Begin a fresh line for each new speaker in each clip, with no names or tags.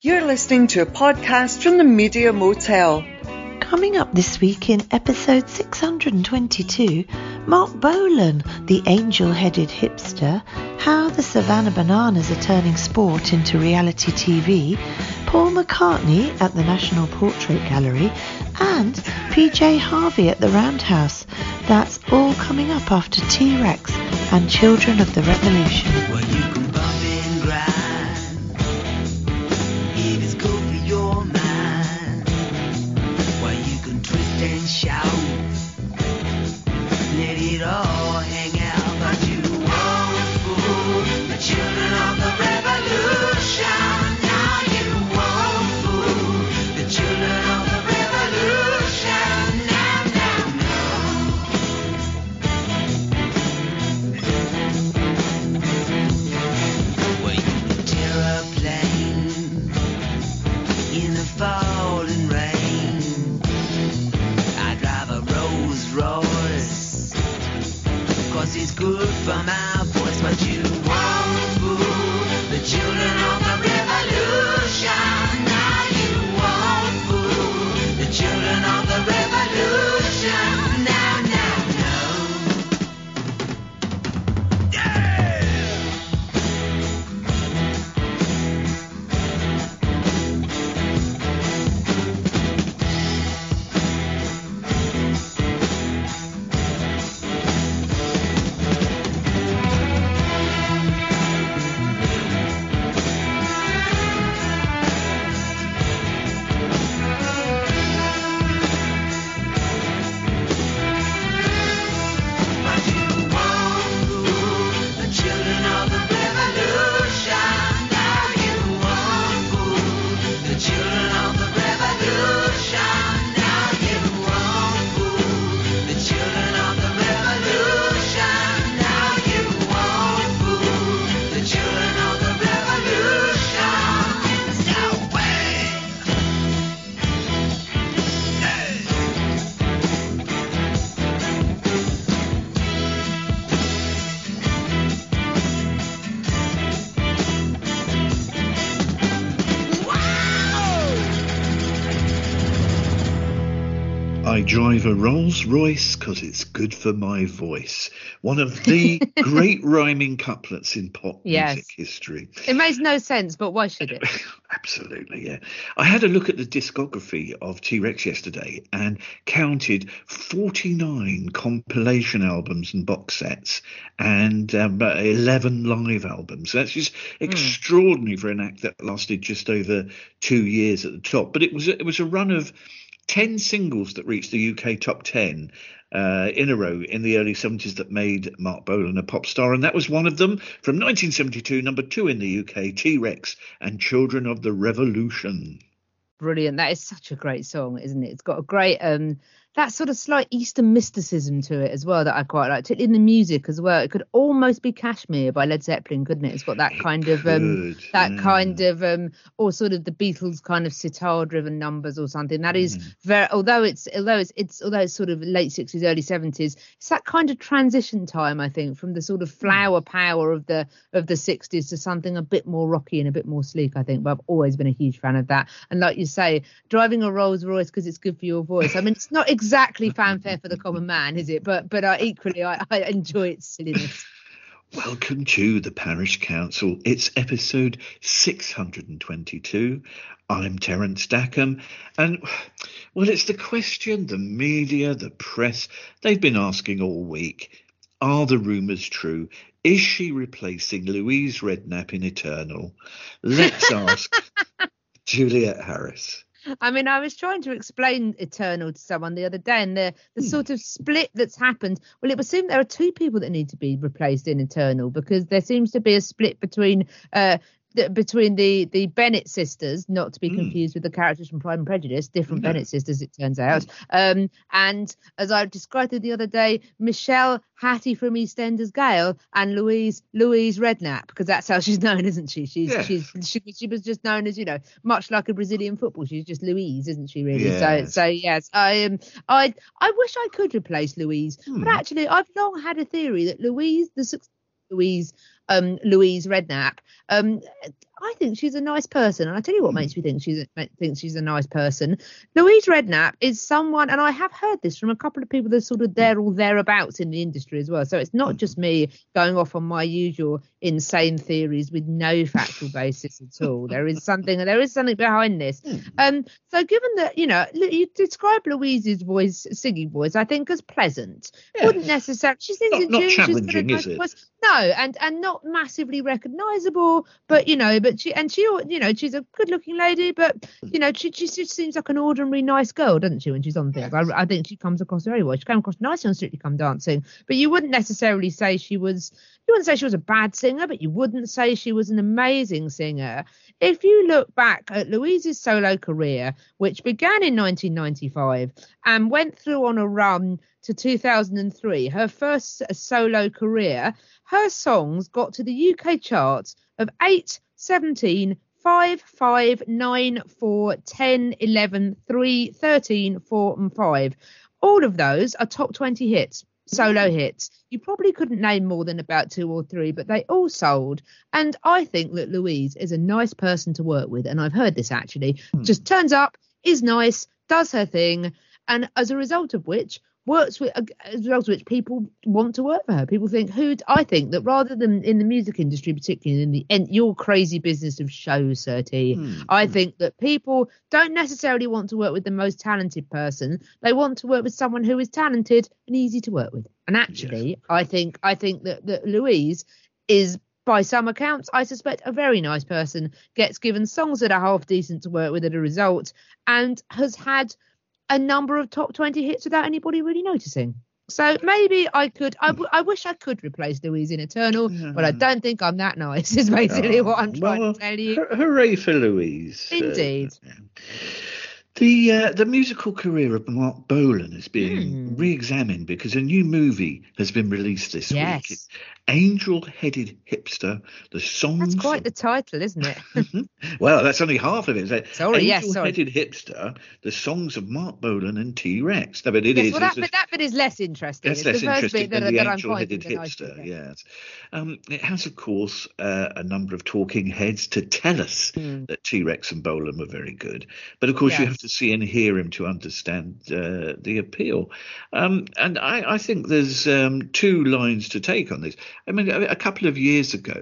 You're listening to a podcast from the Media Motel.
Coming up this week in episode 622, Marc Bolan, the angel headed hipster, how the Savannah Bananas are turning sport into reality TV, Paul McCartney at the National Portrait Gallery, and PJ Harvey at the Roundhouse. That's all coming up after T Rex and Children of the Revolution.
I drive a Rolls Royce
because it's good for my voice. One of the great rhyming couplets in pop
Yes.
music history.
It makes no sense, but why should it?
Absolutely, yeah. I had a look at the discography of T Rex yesterday and counted 49 compilation albums and box sets and um, 11 live albums. That's just extraordinary for an act that lasted just over two years at the top. But it was it was a run of 10 singles that reached the UK top 10 uh, in a row in the early 70s that made Marc Bolan a pop star. And that was one of them from 1972, number two in the UK, T Rex and Children of the Revolution.
Brilliant. That is such a great song, isn't it? It's got a great um that sort of slight Eastern mysticism to it as well that I quite like, particularly in the music as well. It could almost be Kashmir by Led Zeppelin, couldn't it? It's got that kind of um
could,
that
yeah.
kind of um or sort of the Beatles kind of sitar driven numbers or something. That is
Mm.
very although it's although it's it's although it's sort of late sixties, early seventies, it's that kind of transition time, I think, from the sort
Mm.
of flower power of the of the sixties to something a bit more rocky and a bit more sleek, I think. But I've always been a huge fan of that. And like you say, driving a Rolls Royce because it's good for your voice. I mean, it's not exactly fanfare for the common man, is it? But but uh, equally, I, I enjoy its silliness.
Welcome to the Parish Counsel. It's episode 622. I'm Terence Stackham. And, well, it's the question the media, the press, they've been asking all week. Are the rumours true? Is she replacing Louise Redknapp in Eternal? Let's ask Juliet Harris.
I mean, I was trying to explain Eternal to someone the other day, and the the sort of split that's happened. Well, it would seem there are two people that need to be replaced in Eternal because there seems to be a split between uh between the the Bennett sisters, not to be
Mm.
confused with the characters from Pride and Prejudice, different
No.
Bennett sisters, it turns out. Um, and as I described it the other day, Michelle Hattie from EastEnders Gale and Louise Louise Redknapp, because that's how she's known, isn't she? She's she's she, she was just known as you know much like a Brazilian football. She's just Louise, isn't she? Really?
Yes.
So so yes, I um I I wish I could replace Louise,
Hmm.
but actually I've long had a theory that Louise the Louise um Louise Redknapp. Um I think she's a nice person, and I tell you
Hmm.
what makes me think she's a, thinks she's a nice person. Louise Redknapp is someone, and I have heard this from a couple of people that are sort of there or thereabouts in the industry as well. So it's not just me going off on my usual insane theories with no factual basis at all. There is something, there is something behind this. Um, so given that you know you describe Louise's voice, singing voice, I think as pleasant. Wouldn't necessarily. She sings
Not-
in
not
tune. She's got a
challenging,
nice
is it?
voice. No, and and not massively recognisable, but you know, but she and she, you know, she's a good-looking lady, but you know, she, she just seems like an ordinary nice girl, doesn't she? When she's on things, I, I think she comes across very well. She came across nicely on Strictly Come Dancing, but you wouldn't necessarily say she was. You wouldn't say she was a bad singer, but you wouldn't say she was an amazing singer. If you look back at Louise's solo career, which began in 1995 and went through on a run to 2003, her first solo career, her songs got to the UK charts of 8, 17, 5, 5, 9, 4, 10, 11, 3, 13, 4, and 5. All of those are top 20 hits, solo hits. You probably couldn't name more than about two or three, but they all sold. And I think that Louise is a nice person to work with. And I've heard this actually. Hmm. Just turns up, is nice, does her thing. And as a result of which, works with as a result of which people want to work for her. People think who I think that rather than in the music industry, particularly in the in your crazy business of shows, Sir T,
Hmm.
I think that people don't necessarily want to work with the most talented person. They want to work with someone who is talented and easy to work with. And actually, I think I think that, that Louise is by some accounts, I suspect a very nice person, gets given songs that are half decent to work with as a result, and has had a number of top 20 hits without anybody really noticing. So maybe I could, I, w- I wish I could replace Louise in Eternal, but I don't think I'm that nice, is basically what I'm trying
Well,
to tell you.
Hooray for Louise. Uh,
Indeed.
yeah. The uh, the musical career of Marc Bolan is being
Hmm.
re-examined because a new movie has been released this week.
Yes.
Angel-headed hipster. The songs.
That's quite the title, isn't it?
well, that's only half of it. Is
Sorry, yes, sorry.
Angel-headed hipster. The songs of Marc Bolan and T Rex. No, but it
yes,
is.
well, that
it's a-
bit, that bit is less interesting.
that's
It's
less
the first
interesting
that,
than the angel-headed
finding the nice
hipster. Yes, um, it has, of course, uh, a number of talking heads to tell us that T Rex and Bolan were very good. But of course, you
Hmm.
Have to see and hear him to understand uh, the appeal. Um, and I, I think there's um, two lines to take on this. I mean, a, a couple of years ago,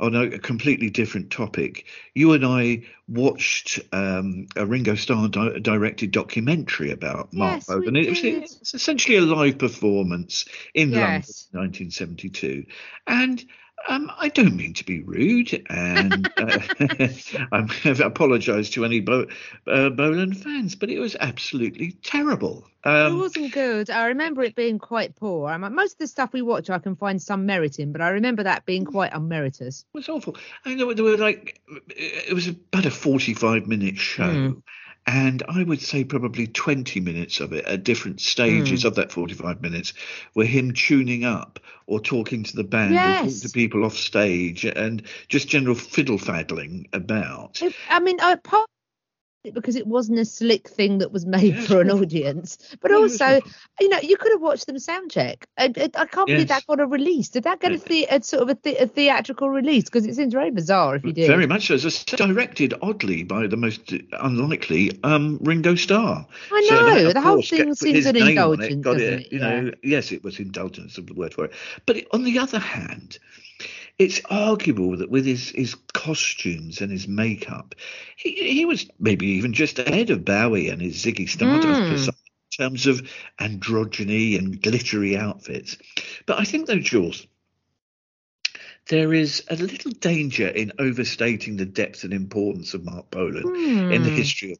on a, a completely different topic, you and I watched um, a Ringo Starr di- directed documentary about Marc
Yes, we
Bolan. It was, it's essentially a live performance in
Yes.
London, 1972, and. Um, I don't mean to be rude, and uh, I apologise to any Bo- uh, Bolan fans, but it was absolutely terrible.
it
Um,
wasn't good. I remember it being quite poor. I mean, most of the stuff we watch, I can find some merit in, but I remember that being quite unmeritorious.
It was awful. And there were, there were like, it was about a 45 minute show.
Hmm.
And I would say probably 20 minutes of it at different stages
Hmm.
of that 45 minutes were him tuning up or talking to the band or talking
Yes.
to people off stage and just general fiddle faddling about.
I mean, I part because it wasn't a slick thing that was made
Yes,
for an audience, but also, you know, you could have watched them sound check. I, I, I can't believe
Yes.
that got a release. Did that get a, the, a sort of a, the, a theatrical release? Because it seems very bizarre if you did.
Very much so. It's directed oddly by the most unlikely um, Ringo Starr.
I
So
know,
that,
the whole thing seems an indulgence,
got
doesn't
it,
it?
You know, yes, it was indulgence of the word for it. But it, on the other hand, it's arguable that with his, his costumes and his makeup, he, he was maybe even just ahead of Bowie and his Ziggy Stardust
Mm.
in terms of androgyny and glittery outfits. But I think, though, Jules, there is a little danger in overstating the depth and importance of Marc Bolan in the
Hmm.
history of.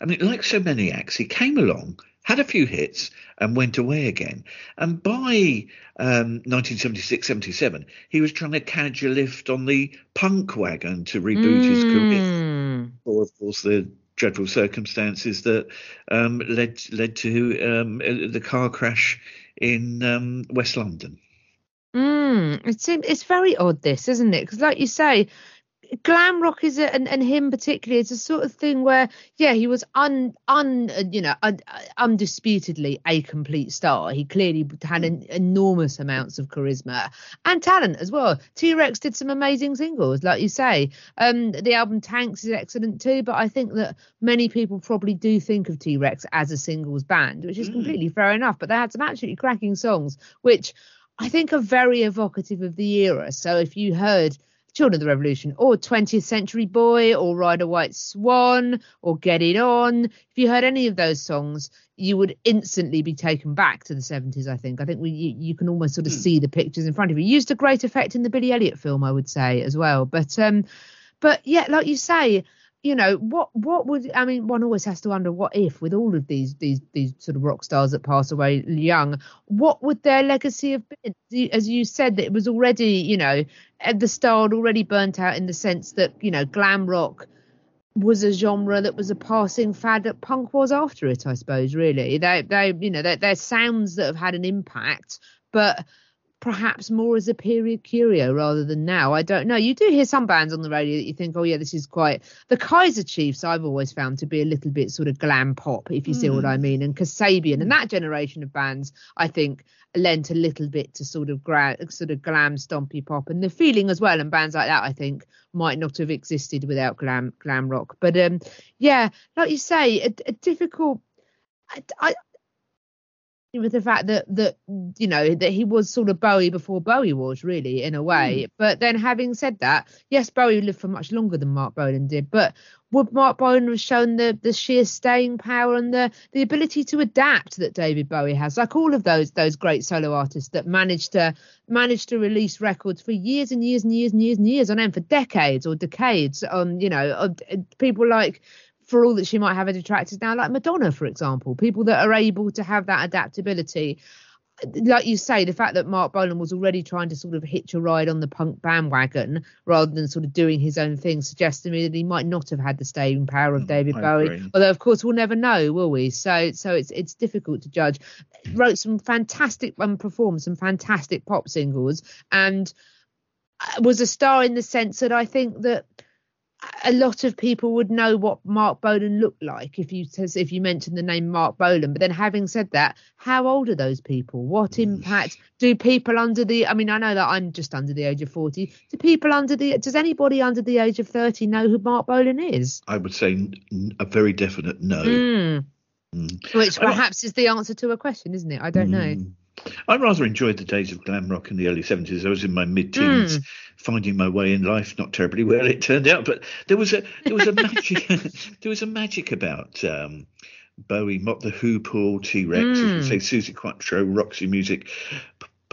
I mean, like so many acts, he came along, had a few hits, and went away again. And by um, 1976 77, he was trying to catch a lift on the punk wagon to reboot his career.
Mm.
Or, of course, the dreadful circumstances that um, led led to um, uh, the car crash in um, West London.
Mm, it seems it's very odd, this, isn't it? Because, like you say, glam rock is a, and, and him particularly is a sort of thing where yeah he was un un you know un, undisputedly a complete star he clearly had an enormous amounts of charisma and talent as well t-rex did some amazing singles like you say um the album Tanx is excellent too but i think that many people probably do think of t-rex as a singles band which is
Mm.
completely fair enough but they had some absolutely cracking songs which I think are very evocative of the era. So if you heard Children of the Revolution or 20th Century Boy or Ride a White Swan or Get It On, if you heard any of those songs, you would instantly be taken back to the 70s, I think. I think we you, you can almost sort of see the pictures in front of you. Used a great effect in the Billy Elliot film, I would say, as well. But um but yeah, like you say, you know what what would i mean one always has to wonder what if with all of these these these sort of rock stars that pass away young what would their legacy have been? As you said that it was already you know at the start already burnt out in the sense that you know glam rock was a genre that was a passing fad that punk was after it i suppose really. They they you know they're, they're sounds that have had an impact but perhaps more as a period curio rather than now. I don't know. You do hear some bands on the radio that you think, oh yeah, this is quite the Kaiser Chiefs. I've always found to be a little bit sort of glam pop, if you see what I mean, and Kasabian and that generation of bands. I think lent a little bit to sort of gra- sort of glam stompy pop and the feeling as well and bands like that I think might not have existed without glam glam rock but um yeah like you say a, a difficult I, I with the fact that that you know that he was sort of Bowie before Bowie was really in a way. But then having said that, yes, Bowie lived for much longer than Marc Bolan did. But would Marc Bolan have shown the the sheer staying power and the the ability to adapt that David Bowie has? Like all of those those great solo artists that managed to managed to release records for years and years and years and years and years on end for decades or decades. Um, you know, uh, people like for all that she might have a detractors now, like Madonna, for example, people that are able to have that adaptability. Like you say, the fact that Marc Bolan was already trying to sort of hitch a ride on the punk bandwagon rather than sort of doing his own thing suggests to me that he might not have had the staying power of mm, David
I
Bowie.
agree.
Although, of course, we'll never know, will we? So, so it's it's difficult to judge. Mm. Wrote some fantastic and performed some fantastic pop singles, and uh, was a star in the sense that I think that a lot of people would know what Marc Bolan looked like if you if you mentioned the name Marc Bolan. But then having said that, how old are those people? What impact do people under the I mean, I know that I'm just under the age of forty. Do people under the does anybody under the age of thirty know who Marc Bolan is?
I would say a very definite no.
Mm.
Mm.
Which perhaps is the answer to a question, isn't it? I don't know.
Mm. I rather enjoyed the days of glam rock in the early 70s. I was in my mid-teens, finding my way in life. Not terribly well, it turned out, but there was a there was a magic there was a magic about um, Bowie, Mott the Who, Paul, T-Rex, as you say, Suzi Quatro, Roxy Music.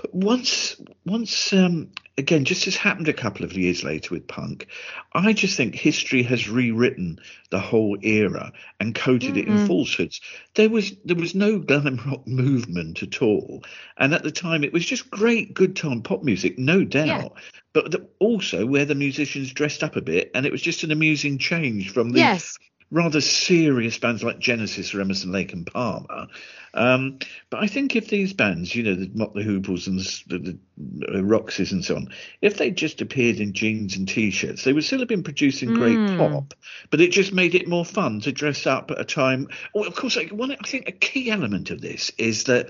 But, once once um, again, just as happened a couple of years later with punk, I just think history has rewritten the whole era and coated it in falsehoods. There was there was no glam rock movement at all, and at the time it was just great, good time pop music, no doubt. But the, also where the musicians dressed up a bit, and it was just an amusing change from the
Yes.
Rather serious bands like Genesis or Emerson Lake and Palmer. Um, but I think if these bands, you know, the the Hooples and the, the, the Roxys and so on, if they just appeared in jeans and t-shirts, they would still have been producing great pop. But it just made it more fun to dress up at a time. Well, of course, like one, I think a key element of this is that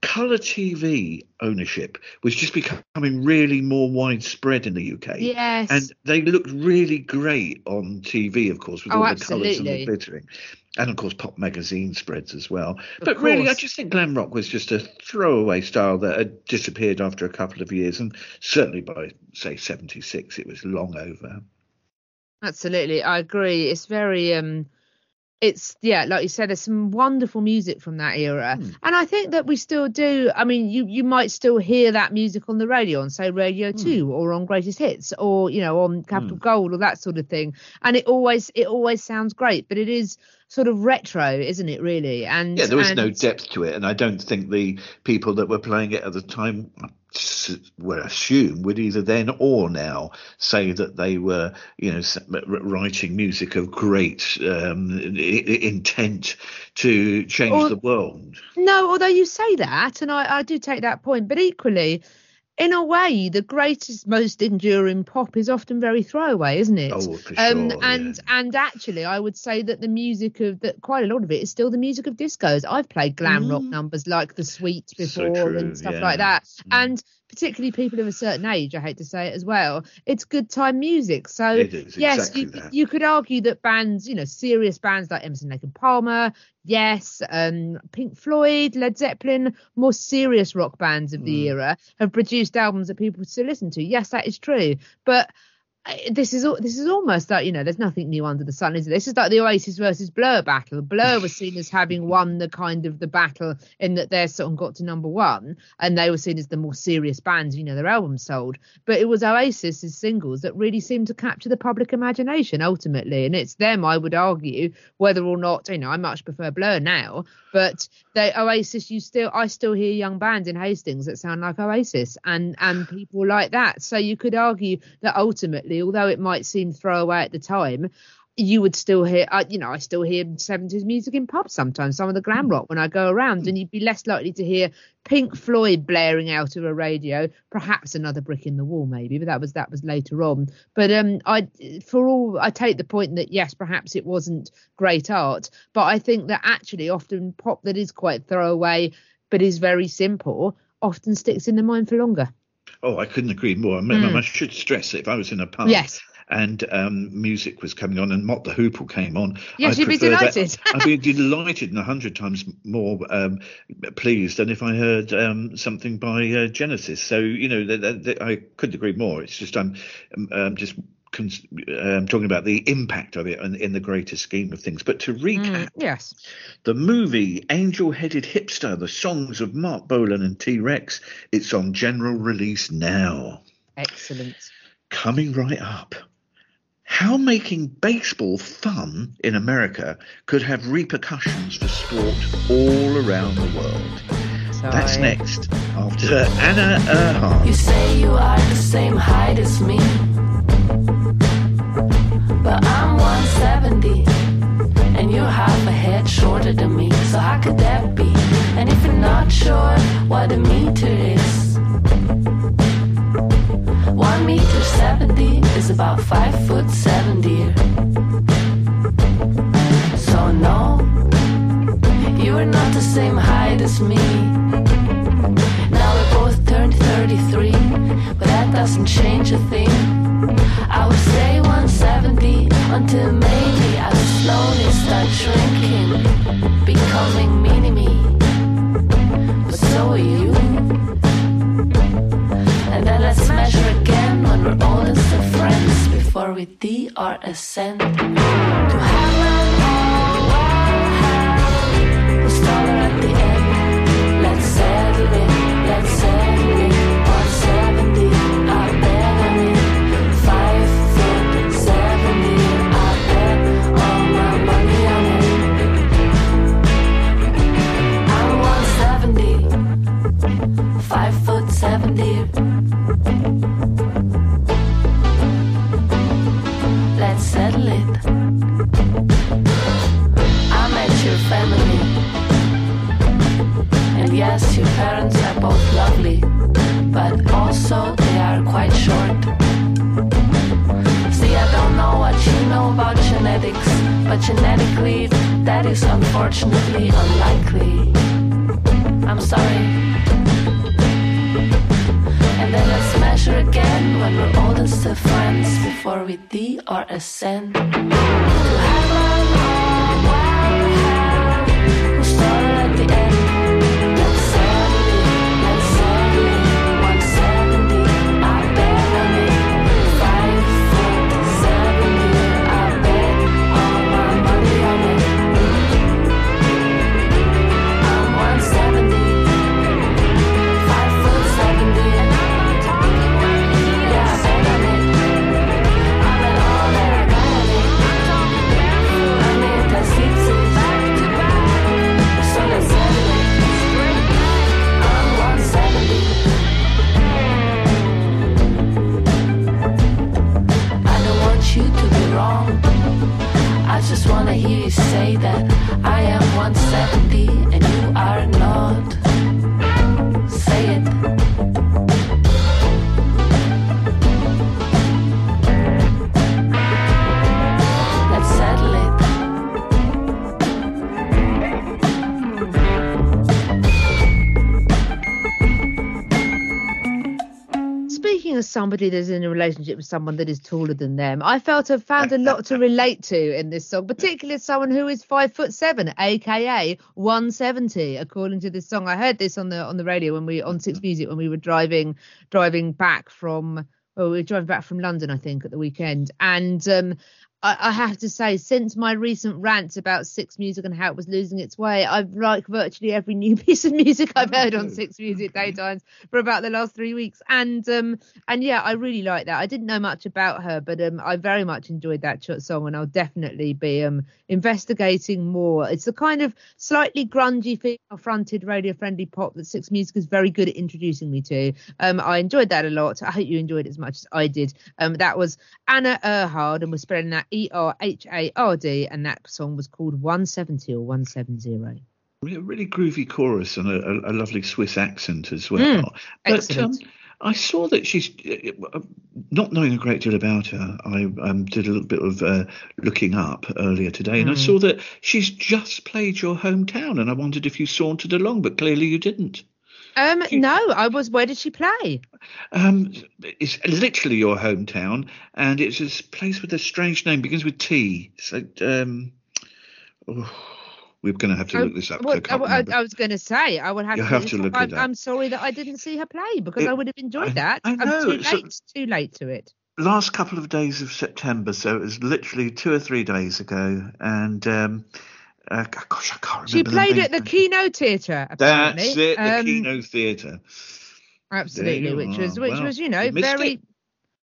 color TV ownership was just becoming really more widespread in the UK.
Yes.
And they looked really great on TV, of course, with
Oh,
all the colours and the glittering. And of course, pop magazine spreads as well. but really, I just think glam rock was just a throwaway style that had disappeared after a couple of years. And certainly by, say, 76, it was long over.
Absolutely, I agree. It's very um it's yeah, like you said, there's some wonderful music from that era.
Hmm.
And I think that we still do I mean you you might still hear that music on the radio on say Radio
Hmm.
2 or on Greatest Hits or you know on Capital Gold or that sort of thing. And it always it always sounds great, but it is sort of retro, isn't it really? And
Yeah, there was no depth to it. And I don't think the people that were playing it at the time were assumed would either then or now say that they were, you know, writing music of great um, intent to change
Or-
the world.
No, although you say that, and I, I do take that point, but equally, in a way, the greatest, most enduring pop is often very throwaway, isn't it?
Oh, for
um,
sure,
and
yeah.
and actually, I would say that the music of that quite a lot of it is still the music of discos. I've played glam rock numbers like the Sweets
Mm. So
before
true,
and stuff
yeah.
like that,
Mm.
and particularly people of a certain age. I hate to say it as well. It's good time music. So yes,
exactly
you
that.
you could argue that bands, you know, serious bands like Emerson, Lake and Palmer, yes, um, Pink Floyd, Led Zeppelin, more serious rock bands of the
Mm.
era have produced albums that people still listen to. Yes, that is true, but this is this is almost like you know there's nothing new under the sun is it? This is like the oasis versus blur battle. Blur was seen as having won the kind of the battle in that their song got to number one and they were seen as the more serious bands you know their albums sold. But it was oasis's singles that really seemed to capture the public imagination ultimately. And it's them i would argue whether or not you know i much prefer blur now but they oasis you still i still hear young bands in hastings that sound like oasis and and people like that. So you could argue that ultimately although it might seem throwaway at the time you would still hear uh, you know i still hear 70s music in pubs sometimes some of the glam rock when i go around and you'd be less likely to hear pink floyd blaring out of a radio perhaps another brick in the wall maybe but that was that was later on. But um i for all i take the point that yes perhaps it wasn't great art but i think that actually often pop that is quite throwaway but is very simple often sticks in the mind for longer
Oh, I couldn't agree more. I, mean,
Mm.
I should stress that if I was in a pub
yes
and um, music was coming on and Mott the Hoople came on,
Yes,
I'd
you'd be delighted.
I'd be delighted and a hundred times more um, pleased than if I heard um, something by uh, Genesis. So you know, that, that, that I couldn't agree more. It's just I'm um, um, just. Cons- um, talking about the impact of it in, in the greater scheme of things. But to recap,
Mm, yes
the movie Angel Headed Hipster, the songs of Marc Bolan and T Rex, it's on general release now.
excellent
Coming right up. How making baseball fun in America could have repercussions for sport all around the world.
so
That's next after Anna Erhard.
You say you are the same height as me. Sure what a meter is, one meter 70 is about five foot seven, dear. So no, you are not the same height as me. Now we're both turned 33, but that doesn't change a thing. I would say 170 until maybe I slowly start shrinking, becoming mini me. Are you. And then let's measure again when we're and still friends before we D or ascend to heaven? Let's settle it, let's settle Let's settle it. I met your family. And yes, your parents are both lovely, but also they are quite short. See, I don't know what you know about genetics, but genetically, that is unfortunately unlikely. I'm sorry. And then let's measure again when we're old and still friends before we D or ascend. To heaven or hell, who's taller at the end?
Somebody that's in a relationship with someone that is taller than them. I felt I've found a lot to relate to in this song, particularly as someone who is five foot seven, aka 170, according to this song. I heard this on the on the radio when we on Six Music when we were driving driving back from well, we were driving back from London, I think, at the weekend. And um I, I have to say, since my recent rant about Six Music and how it was losing its way, I've liked virtually every new piece of music I've heard on. Six Music Daytimes for about the last three weeks. And um and yeah, I really like that. I didn't know much about her, but um I very much enjoyed that song, and I'll definitely be um investigating more. It's the kind of slightly grungy, female-fronted, radio-friendly pop that Six Music is very good at introducing me to. Um, I enjoyed that a lot. I hope you enjoyed it as much as I did. Um, that was Anna Erhard, and we're spelling that E R H A R D, and that song was called 170 or 170.
Really, really groovy chorus and a, a, lovely Swiss accent as well. but um,
excellent.
I saw that she's uh, not knowing a great deal about her. I um, did a little bit of uh, looking up earlier today, and I saw that she's just played your hometown. And I wondered if you sauntered along, but clearly you didn't.
Um, no, I was. Where did she play?
Um, it's literally your hometown, and it's a place with a strange name. Begins with T. So, um, oh, we're going to have to look this up. I
Well, I, I. I was going to say I would have
You
to.
have to look
I'm,
it up.
I'm sorry that I didn't see her play because
It-
I would have enjoyed
I-
that.
I
I'm
know,
too
it's a-
late. Too late to it.
last couple of days of September, so it was literally two or three days ago, and um, uh, gosh, I can't remember.
She played at the Kino Theatre. Apparently.
That's it, the
Um,
Kino Theatre.
Absolutely, which was which
Well,
was you know very.
it.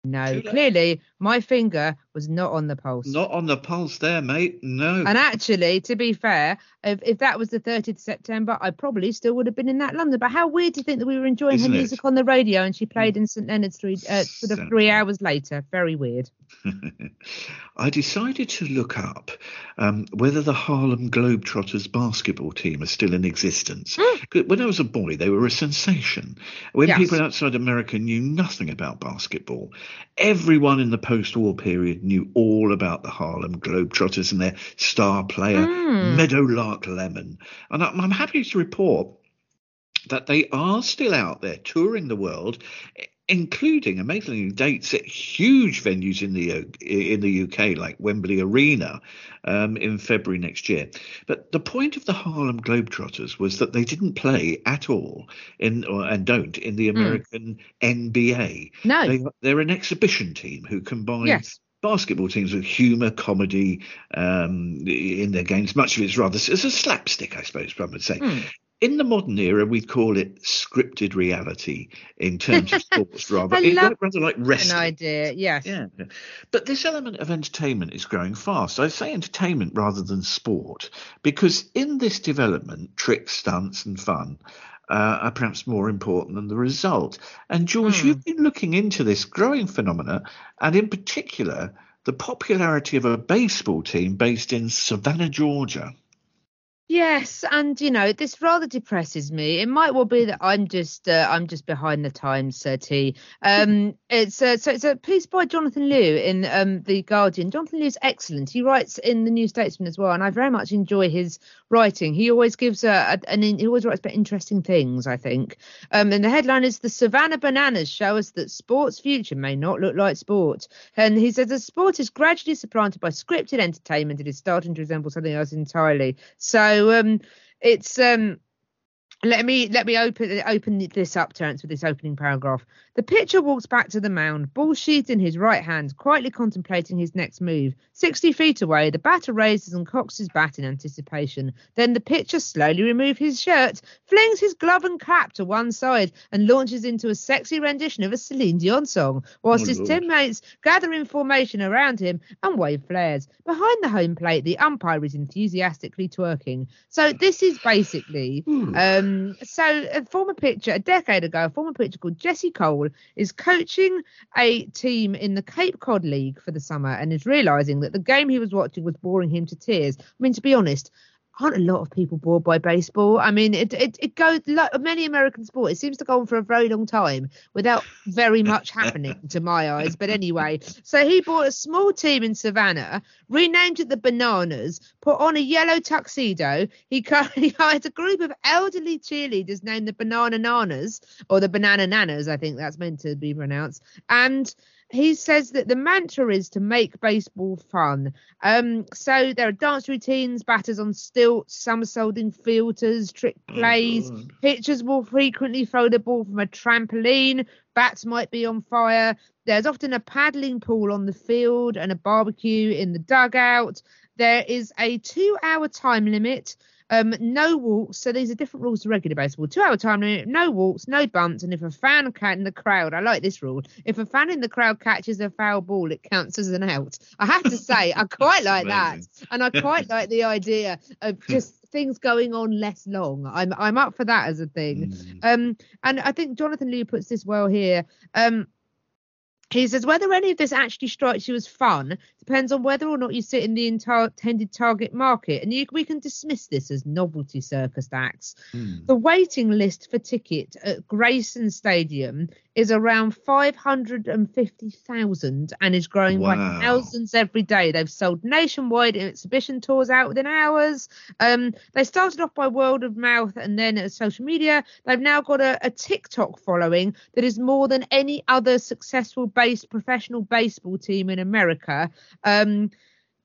No, clearly my finger was not on the pulse.
Not on the pulse there, mate. No.
And actually, to be fair, if, if that was the 30th of September, I probably still would have been in that London. But how weird to think that we were enjoying
Isn't
her
it?
music on the radio and she played in St Leonard's three, uh, sort of three hours later. Very weird.
I decided to look up um, whether the Harlem Globetrotters basketball team is still in existence. 'Cause When I was a boy, they were a sensation. When
Yes.
people outside America knew nothing about basketball, everyone in the post war period knew all about the Harlem Globetrotters and their star player, hmm. Meadowlark Lemon. And I'm happy to report that they are still out there touring the world, including amazingly dates at huge venues in the in the UK, like Wembley Arena, um, in February next year. But the point of the Harlem Globetrotters was that they didn't play at all in or, and don't in the American NBA.
No.
They, they're an exhibition team who combine
Yes.
basketball teams with humour, comedy um, in their games. Much of it's rather it's a slapstick, I suppose one would say.
Hmm.
In the modern era, we'd call it scripted reality in terms of sports, rather.
I
It-
love
rather like wrestling.
An idea, yes.
Yeah, but this element of entertainment is growing fast. I say entertainment rather than sport because in this development, tricks, stunts, and fun uh, are perhaps more important than the result. And George,
Hmm.
you've been looking into this growing phenomena, and in particular, the popularity of a baseball team based in Savannah, Georgia.
Yes, and you know this rather depresses me. It might well be that I'm just uh, I'm just behind the times, Sir T. Um, it's uh, so it's a piece by Jonathan Liew in um, the Guardian. Jonathan Liew's excellent. He writes in the New Statesman as well, and I very much enjoy his writing. He always gives a, a an he always writes about interesting things. I think. Um, and the headline is the Savannah Bananas show us that sport's future may not look like sport. And he says the sport is gradually supplanted by scripted entertainment. It is starting to resemble something else entirely. So um, it's um. Let me let me open open this up, Terence, with this opening paragraph. The pitcher walks back to the mound, ball sheathed in his right hand, quietly contemplating his next move. Sixty feet away, the batter raises and cocks his bat in anticipation. Then the pitcher slowly removes his shirt, flings his glove and cap to one side, and launches into a sexy rendition of a Celine Dion song, whilst
Oh,
his
Lord.
teammates gather in formation around him and wave flares. Behind the home plate, the umpire is enthusiastically twerking. So this is basically um, Um, so a former pitcher a decade ago, a former pitcher called Jesse Cole is coaching a team in the Cape Cod League for the summer and is realizing that the game he was watching was boring him to tears. I mean, to be honest. Aren't a lot of people bored by baseball. I mean, it it, it goes like many American sports. It seems to go on for a very long time without very much happening to my eyes. But anyway, so he bought a small team in Savannah, renamed it the Bananas, put on a yellow tuxedo. He, he hired a group of elderly cheerleaders named the Banana Nanas, or the Banana Nanas, I think that's meant to be pronounced. And he says that the mantra is to make baseball fun. Um, so there are dance routines, batters on stilts, somersaulting filters, trick plays.
God.
Pitchers will frequently throw the ball from a trampoline. Bats might be on fire. There's often a paddling pool on the field and a barbecue in the dugout. There is a two-hour time limit. Um, no walks. So these are different rules to regular baseball. Two-hour time limit. No walks. No bunts. And if a fan in the crowd, I like this rule. If a fan in the crowd catches a foul ball, it counts as an out. I have to say, I quite like that, and I quite like the idea of just things going on less long. I'm I'm up for that as a thing.
Mm.
Um, and I think Jonathan Liew puts this well here. Um, he says whether any of this actually strikes you as fun depends on whether or not you sit in the intended target market, and you, we can dismiss this as novelty circus acts.
Mm.
The waiting list for ticket at Grayson Stadium is around 550,000 and is growing by thousands every day. They've sold nationwide exhibition tours out within hours. Um, they started off by word of mouth and then social media. They've now got a, a TikTok following that is more than any other successful base professional baseball team in America. Um,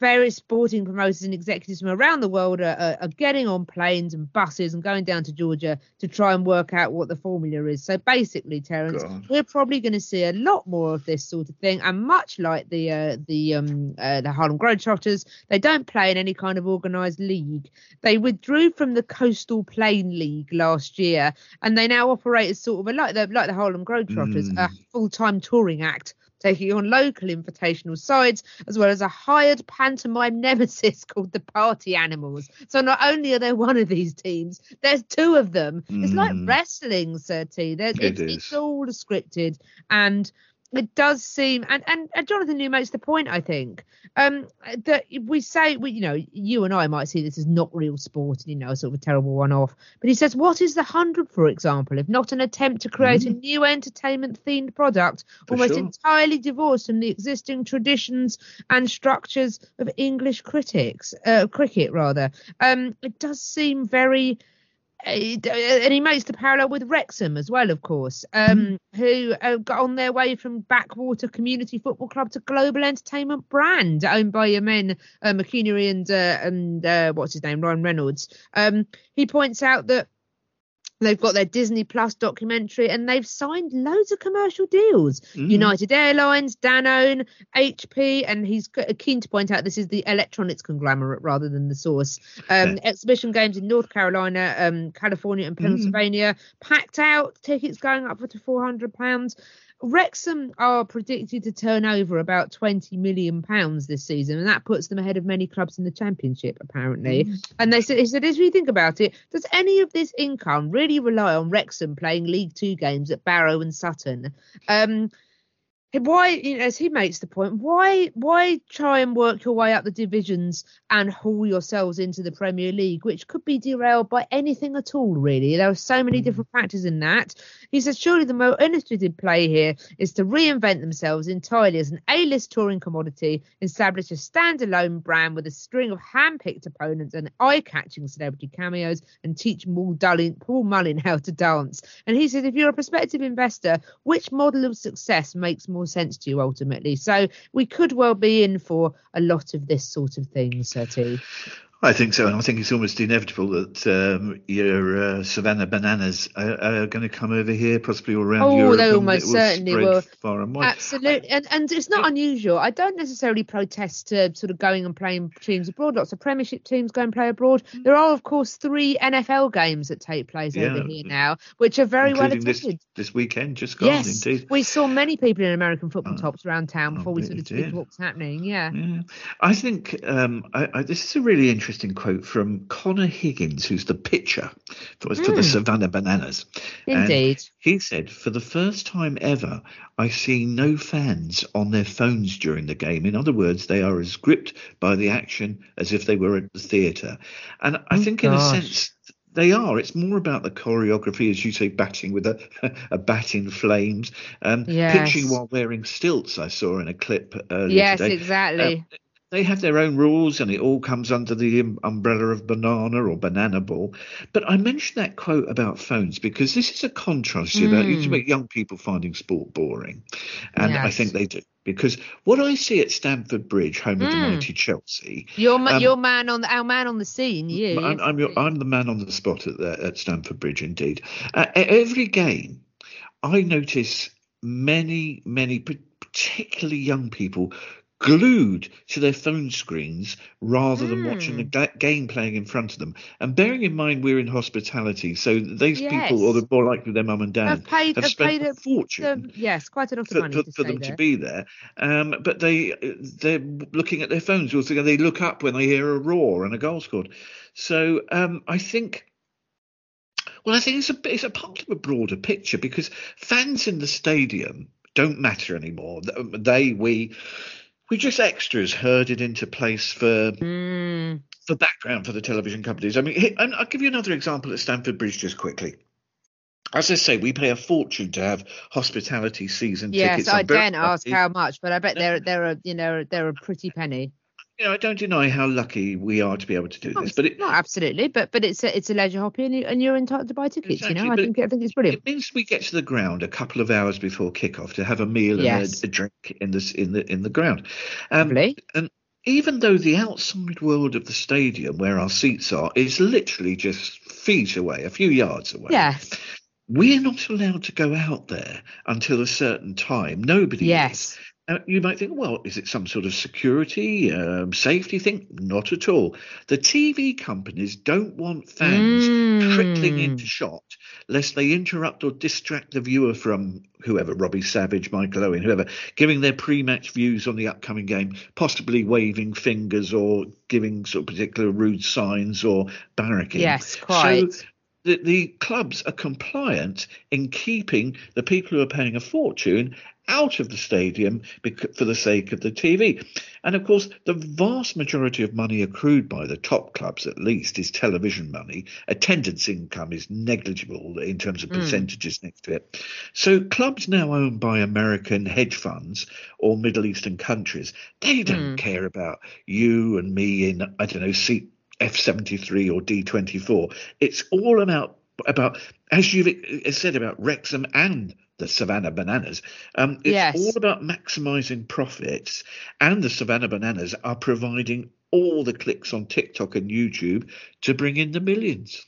various sporting promoters and executives from around the world are, are, are getting on planes and buses and going down to Georgia to try and work out what the formula is. So basically, Terence,
God.
we're probably going to see a lot more of this sort of thing. And much like the uh, the um, uh, the Harlem Globetrotters, they don't play in any kind of organised league. They withdrew from the Coastal Plain League last year, and they now operate as sort of a like the like the Harlem Globetrotters, a full time touring act taking on local invitational sides, as well as a hired pantomime nemesis called the Party Animals. So not only are there one of these teams, there's two of them. It's like
Mm.
wrestling, Sir T. There's,
It
it's, it's all scripted, and it does seem, and, and, and Jonathan Liew makes the point, I think, um, that we say, we, you know, you and I might see this as not real sport, and you know, sort of a terrible one-off. But he says, what is the hundred, for example, if not an attempt to create a new entertainment-themed product,
Mm. For
almost
sure.
entirely divorced from the existing traditions and structures of English critics, uh, cricket rather. Um, it does seem very. Uh, And he makes the parallel with Wrexham as well, of course, um, who uh, got on their way from backwater community football club to global entertainment brand owned by your men uh, McElhenney and uh, and uh, what's his name Ryan Reynolds. Um, he points out that They've got their Disney Plus documentary and they've signed loads of commercial deals.
Mm.
United Airlines, Danone, HP, and he's keen to point out this is the electronics conglomerate rather than the source. Um, exhibition games in North Carolina, um, California, and Pennsylvania packed out. Tickets going up for to four hundred pounds. Wrexham are predicted to turn over about 20 million pounds this season, and that puts them ahead of many clubs in the championship, apparently. And they said, he said, as you think about it, does any of this income really rely on Wrexham playing League Two games at Barrow and Sutton? Um, why, you know, as he makes the point, why why try and work your way up the divisions and haul yourselves into the Premier League, which could be derailed by anything at all, really? There are so many hmm. different factors in that. He says, surely the more illustrative play here is to reinvent themselves entirely as an A-list touring commodity, establish a standalone brand with a string of hand-picked opponents and eye-catching celebrity cameos, and teach Paul Mullin how to dance. And he says if you're a prospective investor, which model of success makes more sense to you ultimately? So we could well be in for a lot of this sort of thing, Sir T.
I think so, and I think it's almost inevitable that um, your uh, Savannah bananas are, are going to come over here, possibly all around
Oh,
Europe.
they almost
will
certainly will.
Far and wide.
Absolutely, and and it's not unusual. I don't necessarily protest to sort of going and playing teams abroad. Lots of Premiership teams go and play abroad. There are, of course, three NFL games that take place over here now, which are very well
including this
attended.
this weekend, just gone.
Yes,
Indeed.
we saw many people in American football
Oh.
tops around town
Oh,
before we
we
sort of
did.
took what was happening. Yeah.
Yeah, I think um, I, I, this is a really interesting interesting quote from Connor Higgins, who's the pitcher for, for the Savannah Bananas. And
Indeed.
he said, For the first time ever, I see no fans on their phones during the game. In other words, they are as gripped by the action as if they were at the theatre. And I
Oh,
think, in a sense, they are. It's more about the choreography, as you say, batting with a, a bat in flames, um,
Yes.
pitching while wearing stilts. I saw in a clip earlier
Yes,
today.
exactly.
Uh, they have their own rules, and it all comes under the um, umbrella of banana or banana ball. But I mentioned that quote about phones because this is a contrast here about you
Mm.
about young people finding sport boring, and I think they do because what I see at Stamford Bridge, home of the
Mm.
mighty Chelsea,
Your ma-
um,
your man on the our man on the scene. You.
I'm, I'm, your, I'm the man on the spot at, the, at Stamford Bridge, indeed. Uh, every game, I notice many, many, particularly young people, glued to their phone screens rather than watching the game playing in front of them. And bearing in mind we're in hospitality, so these people, or the more likely their mum and dad,
Have paid-
have
have
spent a
a-
fortune
The- yes, quite a lot of
for,
money
for,
to
for them
there.
to be there. Um, but they they're looking at their phones. Also, they look up when they hear a roar and a goal scored. So um, I think. Well, I think it's a it's a part of a broader picture because fans in the stadium don't matter anymore. They we we just extras herded into place for
Mm,
for background for the television companies. I mean, and I'll give you another example at Stamford Bridge just quickly. As I say, we pay a fortune to have hospitality season
yes,
tickets.
I
I'm
daren't ask how much, but I bet they're they're a you know they're a pretty penny.
You know, I don't deny how lucky we are to be able to do this, but it,
no, absolutely, but but it's a it's a leisure hobby, and, you, and you're entitled to buy tickets.
Exactly,
you know, I think I think it's brilliant.
it means we get to the ground a couple of hours before kickoff to have a meal and a, a drink in this in the in the ground. Um,
Lovely.
and even though the outside world of the stadium, where our seats are, is literally just feet away, a few yards away.
Yes.
We're not allowed to go out there until a certain time. Nobody is. Uh, you might think, well, is it some sort of security, um, safety thing? Not at all. The TV companies don't want fans trickling
Mm.
into shot lest they interrupt or distract the viewer from whoever, Robbie Savage, Michael Owen, whoever, giving their pre-match views on the upcoming game, possibly waving fingers or giving sort of particular rude signs or barracking.
Yes, quite.
So the, the clubs are compliant in keeping the people who are paying a fortune out of the stadium for the sake of the TV. And of course, the vast majority of money accrued by the top clubs, at least, is television money. Attendance income is negligible in terms of hmm. percentages next to it. So, clubs now owned by American hedge funds or Middle Eastern countries, they don't hmm. care about you and me in, I don't know, seat F73 or D24. It's all about about as you've said about Wrexham and the Savannah Bananas. Um, it's
Yes.
all about maximising profits, and the Savannah Bananas are providing all the clicks on TikTok and YouTube to bring in the millions.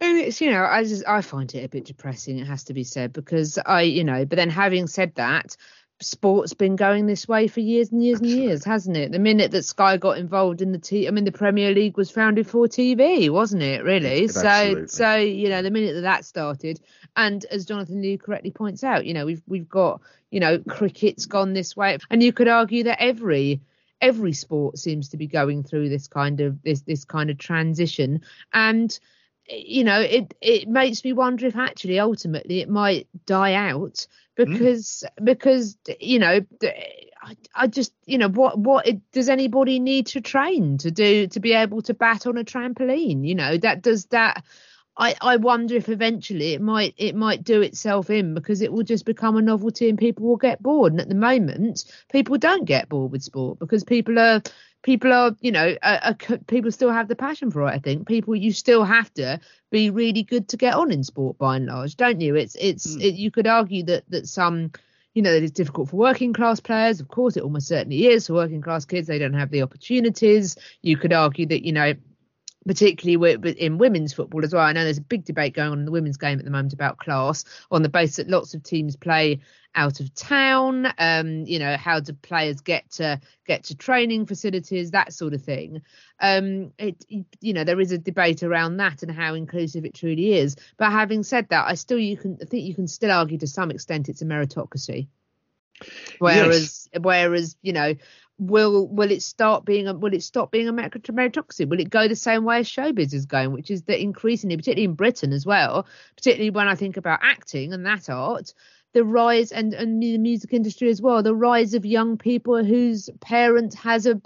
And it's you know I just I find it a bit depressing. It has to be said because I you know but then having said that, sport's been going this way for years and years and years, hasn't it? The minute that Sky got involved in the T, I mean the Premier League was founded for TV, wasn't it? Really? So
absolutely.
so you know the minute that that started, and as Jonathan Liew correctly points out, you know we've we've got you know cricket's gone this way, and you could argue that every every sport seems to be going through this kind of this this kind of transition and you know it it makes me wonder if actually ultimately it might die out Mm. because because you know I, I just you know what what it, does anybody need to train to do to be able to bat on a trampoline? You know that does that I, I wonder if eventually it might it might do itself in because it will just become a novelty and people will get bored. And at the moment people don't get bored with sport because people are people are you know people still have the passion for it i think. People you still have to be really good to get on in sport by and large don't you? It's it's hmm. it, you could argue that that some you know that it's difficult for working class players. Of course it almost certainly is for working class kids. They don't have the opportunities. You could argue that you know particularly in women's football as well. I know there's a big debate going on in the women's game at the moment about class on the basis that lots of teams play out of town. Um, you know, how do players get to get to training facilities, that sort of thing. Um, it you know there is a debate around that and how inclusive it truly is. But having said that, I still you can I think you can still argue to some extent it's a meritocracy. Whereas, whereas you know, will will it start being a will it stop being a merit- meritocracy? Will it go the same way as showbiz is going, which is that increasingly, particularly in Britain as well, particularly when I think about acting and that art, the rise and and the music industry as well, the rise of young people whose parent has a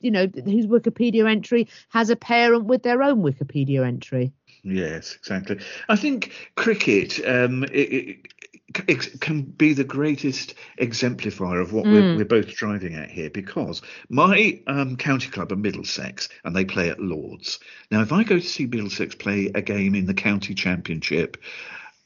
you know whose Wikipedia entry has a parent with their own Wikipedia entry.
Yes, exactly. I think cricket um, it, it can be the greatest exemplifier of what we're,
Mm.
we're both driving at here because my um, county club are Middlesex and they play at Lords. Now, if I go to see Middlesex play a game in the county championship,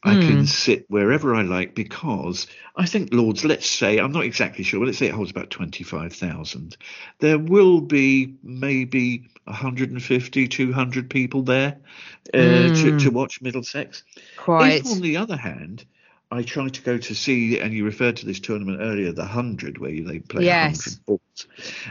I
Mm.
can sit wherever I like because I think Lords, let's say, I'm not exactly sure, but let's say it holds about 25,000. There will be maybe 150, 200 people there uh, to,
Mm.
to watch Middlesex.
Quite.
If, on the other hand, I try to go to see, and you referred to this tournament earlier, the 100, where they play
Yes.
100 balls.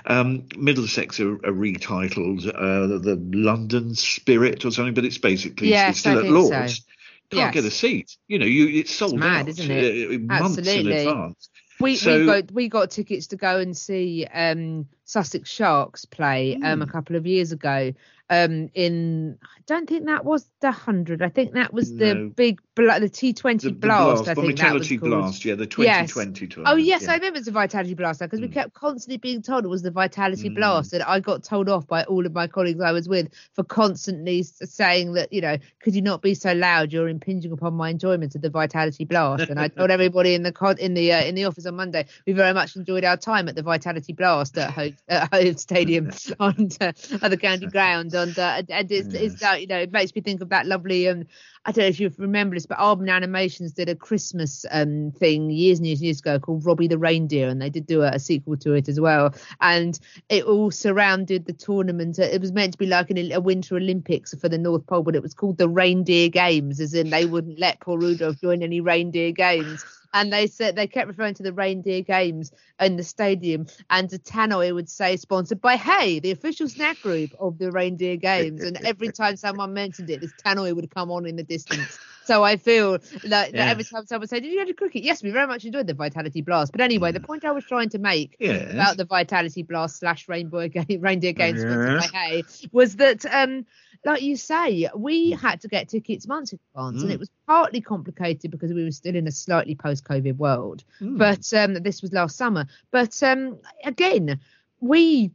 Um, Middlesex are, are retitled uh, the London Spirit or something, but it's basically
Yes,
it's still
I
at
think so.
Lords. Can't get a seat. You know, you it's sold
mad,
out
isn't it?
uh, months in
Absolutely.
advance.
We
So-
we got we got tickets to go and see um, Sussex Sharks play um, a
Hmm.
couple of years ago. Um, in I don't think that was the hundred. I think that was the
No.
big bla- the T Twenty
The, the
blast.
blast,
I think that was
Vitality. Blast, yeah, the
Yes. Oh yes,
yeah.
I remember it's the Vitality blast because we
Mm.
kept constantly being told it was the Vitality
Mm.
Blast, and I got told off by all of my colleagues I was with for constantly saying that you know could you not be so loud? You're impinging upon my enjoyment of the Vitality Blast. And I told everybody in the co- in the uh, in the office on Monday we very much enjoyed our time at the Vitality Blast at At Hove Stadium on uh, the county ground, and uh, and it's, it's uh, you know it makes me think of that lovely um I don't know if you remember this, but Aardman Animations did a Christmas um thing years and years and years ago called Robbie the Reindeer, and they did do a, a sequel to it as well. And it all surrounded the tournament. It was meant to be like an, a Winter Olympics for the North Pole, but it was called the Reindeer Games, as in they wouldn't let poor Rudolph join any reindeer games. And they said they kept referring to the reindeer games in the stadium, and the tannoy would say sponsored by Hey, the official snack group of the reindeer games. And every time someone mentioned it, this tannoy would come on in the distance. So I feel like
Yeah.
every time someone said, "Did you go to cricket?" Yes, we very much enjoyed the Vitality Blast. But anyway, the point I was trying to make
Yes.
about the Vitality Blast slash Rainbow game, Reindeer Games sponsored
Yes.
by Hay was that, um, like you say, we had to get tickets months in advance, and
Mm.
it was partly complicated because we were still in a slightly post-COVID world.
Mm.
But um, this was last summer. But um, again, we.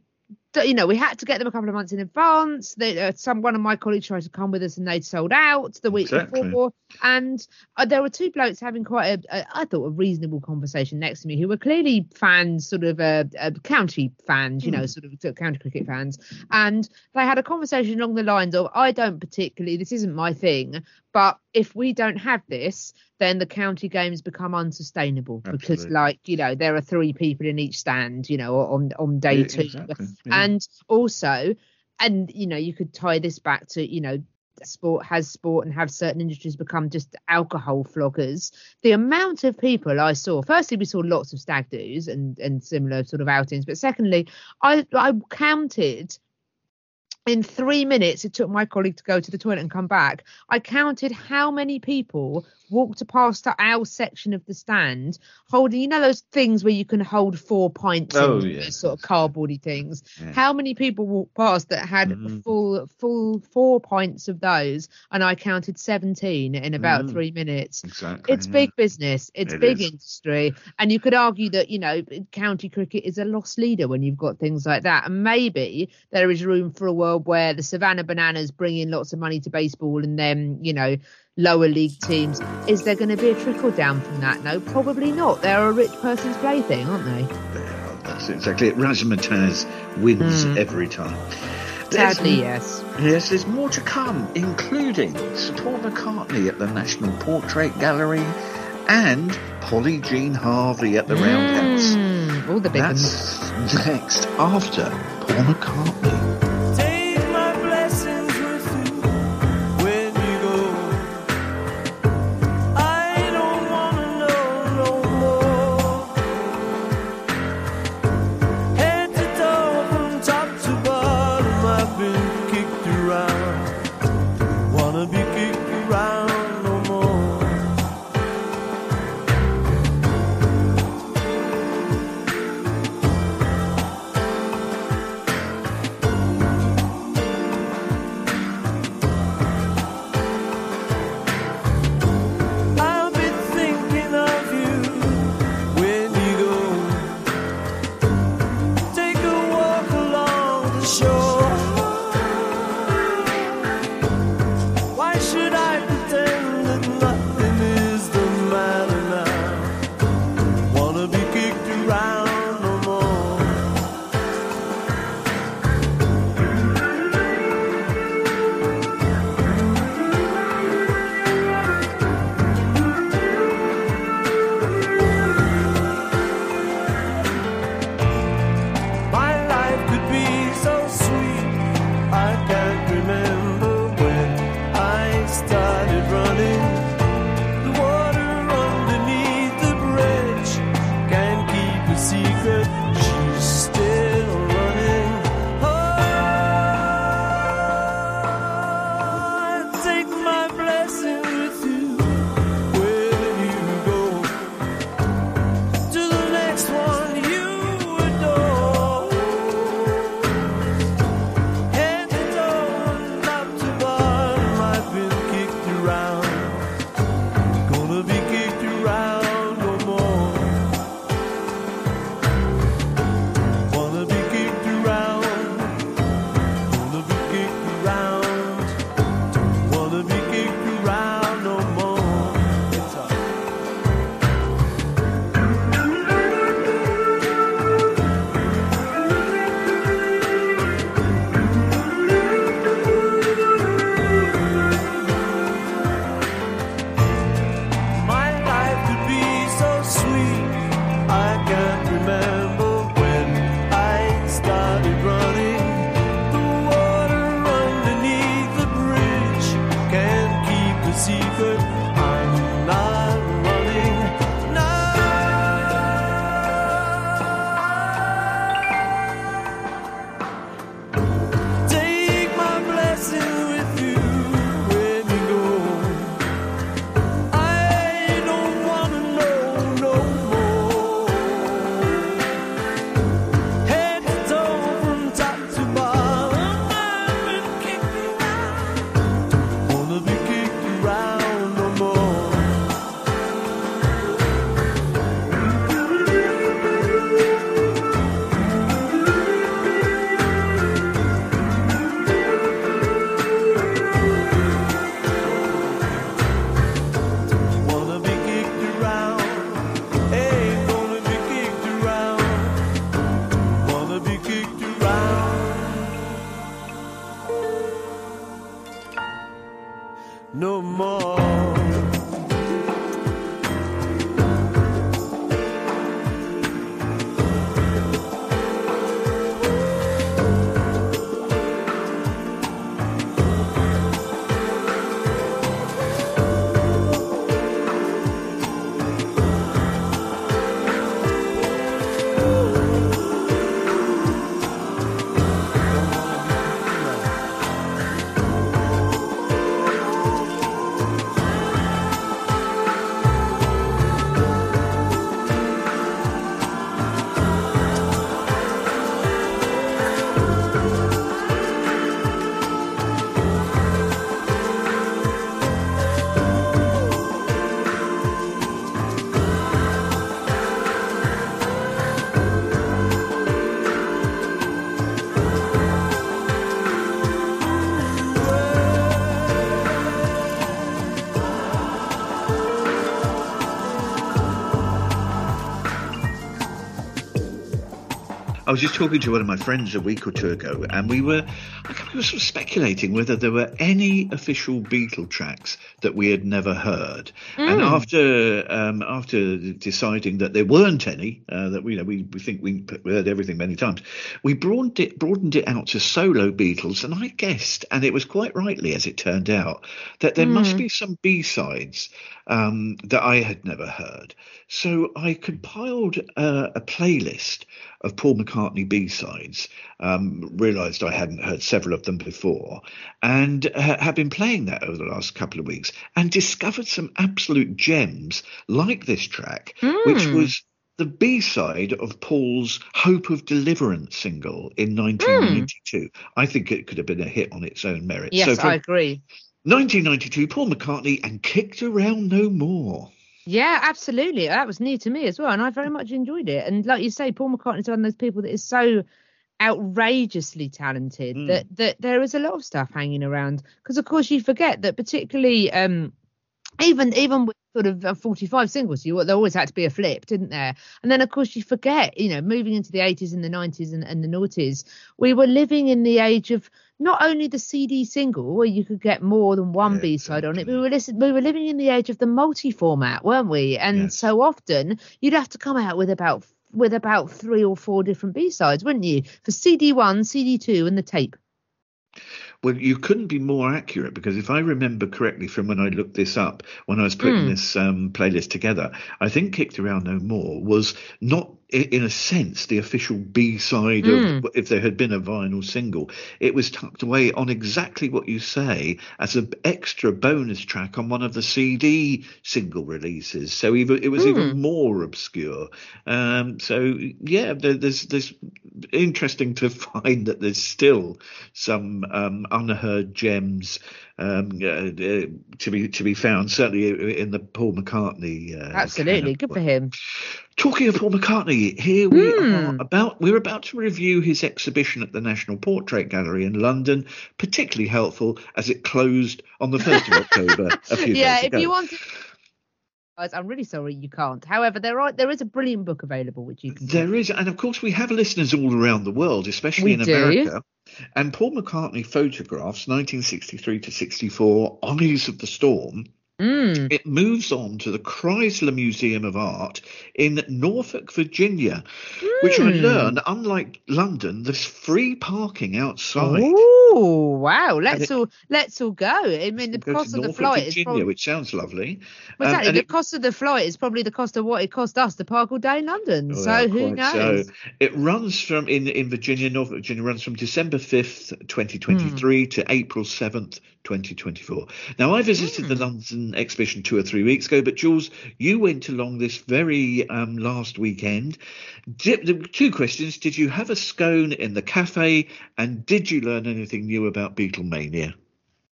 You know, we had to get them a couple of months in advance. They, uh, some one of my colleagues tried to come with us, and they'd sold out the week
Exactly.
before. And uh, there were two blokes having quite a, a, I thought, a reasonable conversation next to me, who were clearly fans, sort of uh, uh, county fans, you know, sort of sort of county cricket fans. And they had a conversation along the lines of, I don't particularly, this isn't my thing, but if we don't have this, then the county games become unsustainable because, like, you know, there are three people in each stand, you know, on on day
Yeah,
two,
exactly, yeah. Mm.
and also, and you know, you could tie this back to, you know, sport has sport and have certain industries become just alcohol floggers. The amount of people I saw, firstly, we saw lots of stag do's and and similar sort of outings, but secondly, I I counted in three minutes it took my colleague to go to the toilet and come back i counted how many people walked past our section of the stand holding you know those things where you can hold four pints
Oh,
sort of cardboardy things
Yeah.
how many people walked past that had
Mhm.
full full four pints of those and i counted 17 in about
Mm.
three minutes
Exactly.
it's
yeah.
big business. It's
It
big
is.
industry. And you could argue that, you know, county cricket is a lost leader when you've got things like that. And maybe there is room for a world where the Savannah Bananas bring in lots of money to baseball and then, you know, lower league teams. Is there going to be a trickle down from that? No, probably not. They're a rich person's plaything, aren't they?
Yeah, That's exactly it. Razzmatazz wins
Mm.
every time. There's-
Sadly, yes.
Yes, there's more to come, including Sir Paul McCartney at the National Portrait Gallery and Polly Jean Harvey at the Roundhouse.
Mm, all the big ones.
That's next after Paul McCartney.
I
was just talking to one of my friends a week or two ago, and we were, we were sort of speculating whether there were any official Beatle tracks that we had never heard. And after um, after deciding that there weren't any, uh, that we, you know we, we think we heard everything many times, we broadened it broadened it out to solo Beatles, and I guessed, and it was quite rightly as it turned out, that there must be some B sides um, that I had never heard. So I compiled uh, a playlist of Paul McCartney B sides. Um, realised I hadn't heard several of them before, and uh, have been playing that over the last couple of weeks, and discovered some absolute gems like this track, which was the B side of Paul's Hope of Deliverance single in 1992. I think it could have been a hit on its own merit.
Yes,
so
I agree.
1992, Paul McCartney and Kicked Around No More.
Yeah, absolutely. That was new to me as well, and I very much enjoyed it. And like you say, Paul McCartney's one of those people that is so outrageously talented
Mm.
that that there is a lot of stuff hanging around. Because of course you forget that particularly um even even with sort of uh, 45 singles you there always had to be a flip didn't there and then of course you forget you know moving into the 80s and the 90s and, and the noughties we were living in the age of not only the cd single where you could get more than one
Yeah,
b-side on it we were listen, we were living in the age of the multi-format weren't we and
Yes.
so often you'd have to come out with about with about three or four different b-sides wouldn't you for cd1 cd2 and the tape
Well, you couldn't be more accurate because if I remember correctly from when I looked this up, when I was putting
Mm.
this um, playlist together, I think Kicked Around No More was not, in a sense, the official B side
Mm.
of if there had been a vinyl single. It was tucked away on exactly what you say as an extra bonus track on one of the CD single releases. So even, it was
Mm.
even more obscure. Um, so yeah, there, there's there's interesting to find that there's still some um, unheard gems um, uh, uh, to be to be found. Certainly in the Paul McCartney. Uh,
absolutely good for him
Talking of Paul McCartney, here we
Hmm.
are about we're about to review his exhibition at the National Portrait Gallery in London. Particularly helpful as it closed on the first of October a few
yeah if you want to guys i'm really sorry you can't however there are there is a brilliant book available which you can.
There is, and of course, we have listeners all around the world, especially
We
in
do.
America. And Paul McCartney photographs 1963 to 64, Eyes of the Storm.
Mm.
It moves on to the Chrysler Museum of Art in Norfolk, Virginia, which I
Hmm.
learn, unlike London, there's free parking outside.
Oh wow! Let's
it-
all let's all go. I mean, the cost of the flight is probably
which sounds lovely.
well,
Um,
exactly
and
the
it-
cost of the flight is probably the cost of what it cost us to park all day in London. so who knows?
So it runs from in in Virginia, North Virginia, runs from December fifth, twenty twenty three, to April seventh, twenty twenty four. Now I visited the London exhibition two or three weeks ago, but Jules, you went along this very um, last weekend. Did, two questions: Did you have a scone in the cafe, and did you learn anything new about Beatlemania?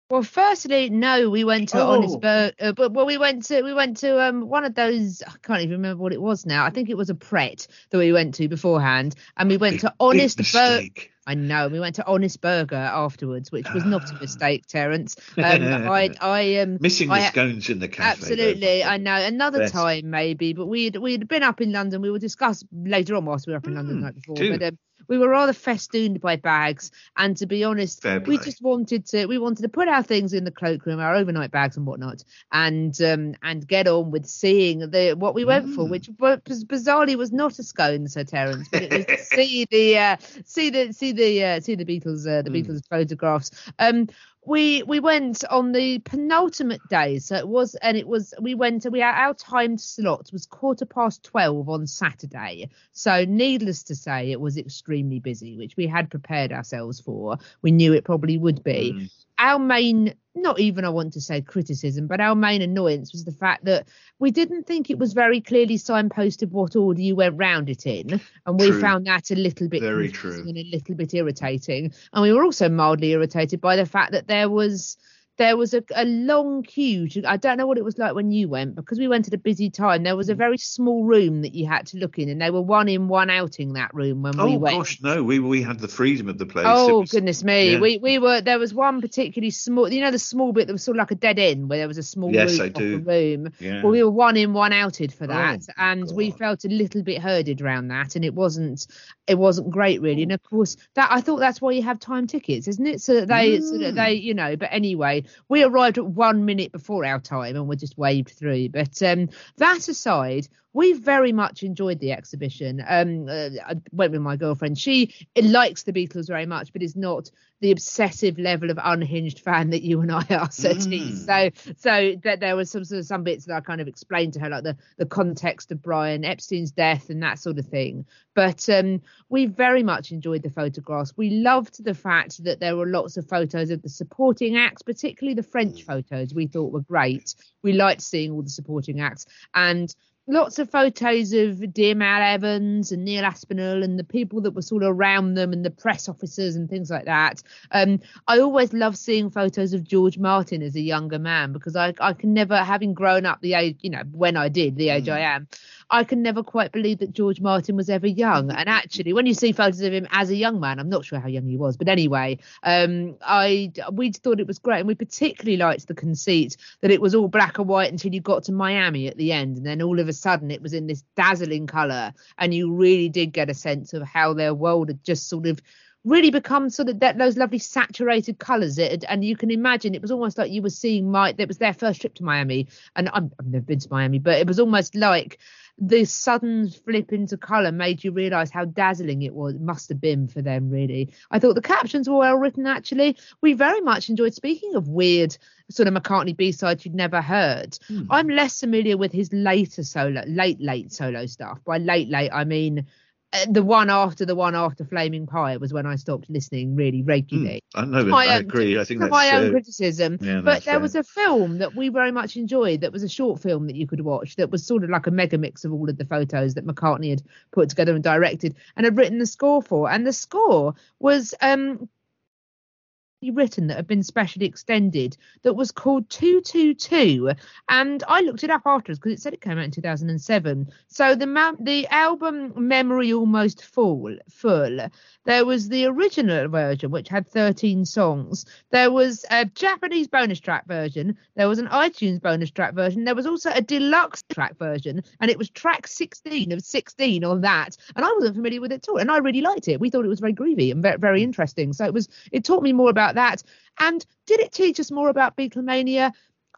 Well, firstly, no, we went to
Oh.
Honest Burger, uh, but well, we went to we went to um one of those. I can't even remember what it was now. I think it was a Pret that we went to beforehand, and we went to Honest Burger. I know. We went to Honest Burger afterwards, which was not a
Ah.
mistake, Terence. Um, I, I um,
Missing the scones in the cafe. though.
Absolutely, I know. Another
Best.
time maybe, but we'd we'd been up in London. We will discuss later on whilst we were up in London the
Mm,
night before.
do.
But um, we were rather festooned by bags, and to be honest,
Fair
we
play.
just wanted to we wanted to put our things in the cloakroom, our overnight bags and whatnot, and um and get on with seeing the what we went for,
Mm.
which bu- bizarrely was not a scone, Sir Terence, but it was to see the uh, see the see the uh, see the Beatles uh, the
Mm.
Beatles photographs. Um, we we went on the penultimate day, so it was, and it was we went. We our, our timed slot was quarter past twelve on Saturday. So needless to say, it was extremely busy, which we had prepared ourselves for. We knew it probably would be.
Mm.
Our main, not even I want to say criticism, but our main annoyance was the fact that we didn't think it was very clearly signposted what order you went round it in, and we
True.
found that a little bit
Very true.
and a little bit irritating. And we were also mildly irritated by the fact that there was there was a, a long queue. to- I don't know what it was like when you went because we went at a busy time. There
Mm.
was a very small room that you had to look in, and they were one in, one outing that room when
Oh
we went.
Oh gosh, no, we we had the freedom of the place.
Oh
was-
goodness me!
yeah.
We we were there was one particularly small. You know the small bit that was sort of like a dead end where there was a small
Yes, I do.
room.
Yeah.
Well, we were one in, one outed for that,
Oh,
and we felt a little bit herded around that, and it wasn't it wasn't great really. And of course, that I thought that's why you have time tickets, isn't it? So that they so that they you know. But anyway, we arrived at one minute before our time, and we're just waved through. But um, that aside. We very much enjoyed the exhibition. Um, uh, I went with my girlfriend. She likes the Beatles very much, but is not the obsessive level of unhinged fan that you and I are, T.
Mm.
So, so that there was some sort of some bits that I kind of explained to her, like the the context of Brian Epstein's death and that sort of thing. But um, we very much enjoyed the photographs. We loved the fact that there were lots of photos of the supporting acts, particularly the French photos. We thought were great. We liked seeing all the supporting acts and lots of photos of Dear Mal Evans and Neil Aspinall and the people that were sort of around them and the press officers and things like that. Um, I always love seeing photos of George Martin as a younger man because I, I can never, having grown up the age, you know, when I did, the age I am, I can never quite believe that George Martin was ever young. And actually, when you see photos of him as a young man, I'm not sure how young he was, but anyway, um, I we thought it was great, and we particularly liked the conceit that it was all black and white until you got to Miami at the end, and then all of a sudden it was in this dazzling color, and you really did get a sense of how their world had just sort of really become sort of that those lovely saturated colors. It and you can imagine it was almost like you were seeing my that was their first trip to miami and I'm, i've never been to miami but it was almost like the sudden flip into color made you realize how dazzling it was must have been for them really. I thought the captions were well written actually. We very much enjoyed speaking of weird sort of mccartney b-sides you'd never heard.
Hmm.
i'm less familiar with his later solo late late solo stuff. By late late i mean the one after the one after Flaming Pie was when I stopped listening really regularly.
I know. I
own-
agree. I think that's
my own
uh,
criticism,
yeah,
but there
fair.
was a film that we very much enjoyed. That was a short film that you could watch. That was sort of like a mega mix of all of the photos that McCartney had put together and directed, and had written the score for. And the score was um written that had been specially extended that was called 222 and i looked it up afterwards because it said it came out in 2007 so the the album memory almost full full there was the original version which had 13 songs. There was a japanese bonus track version. There was an itunes bonus track version. There was also a deluxe track version and it was track 16 of 16 on that. And i wasn't familiar with it at all and i really liked it. We thought it was very groovy and very, very interesting. So it was it taught me more about that. And did it teach us more about beatlemania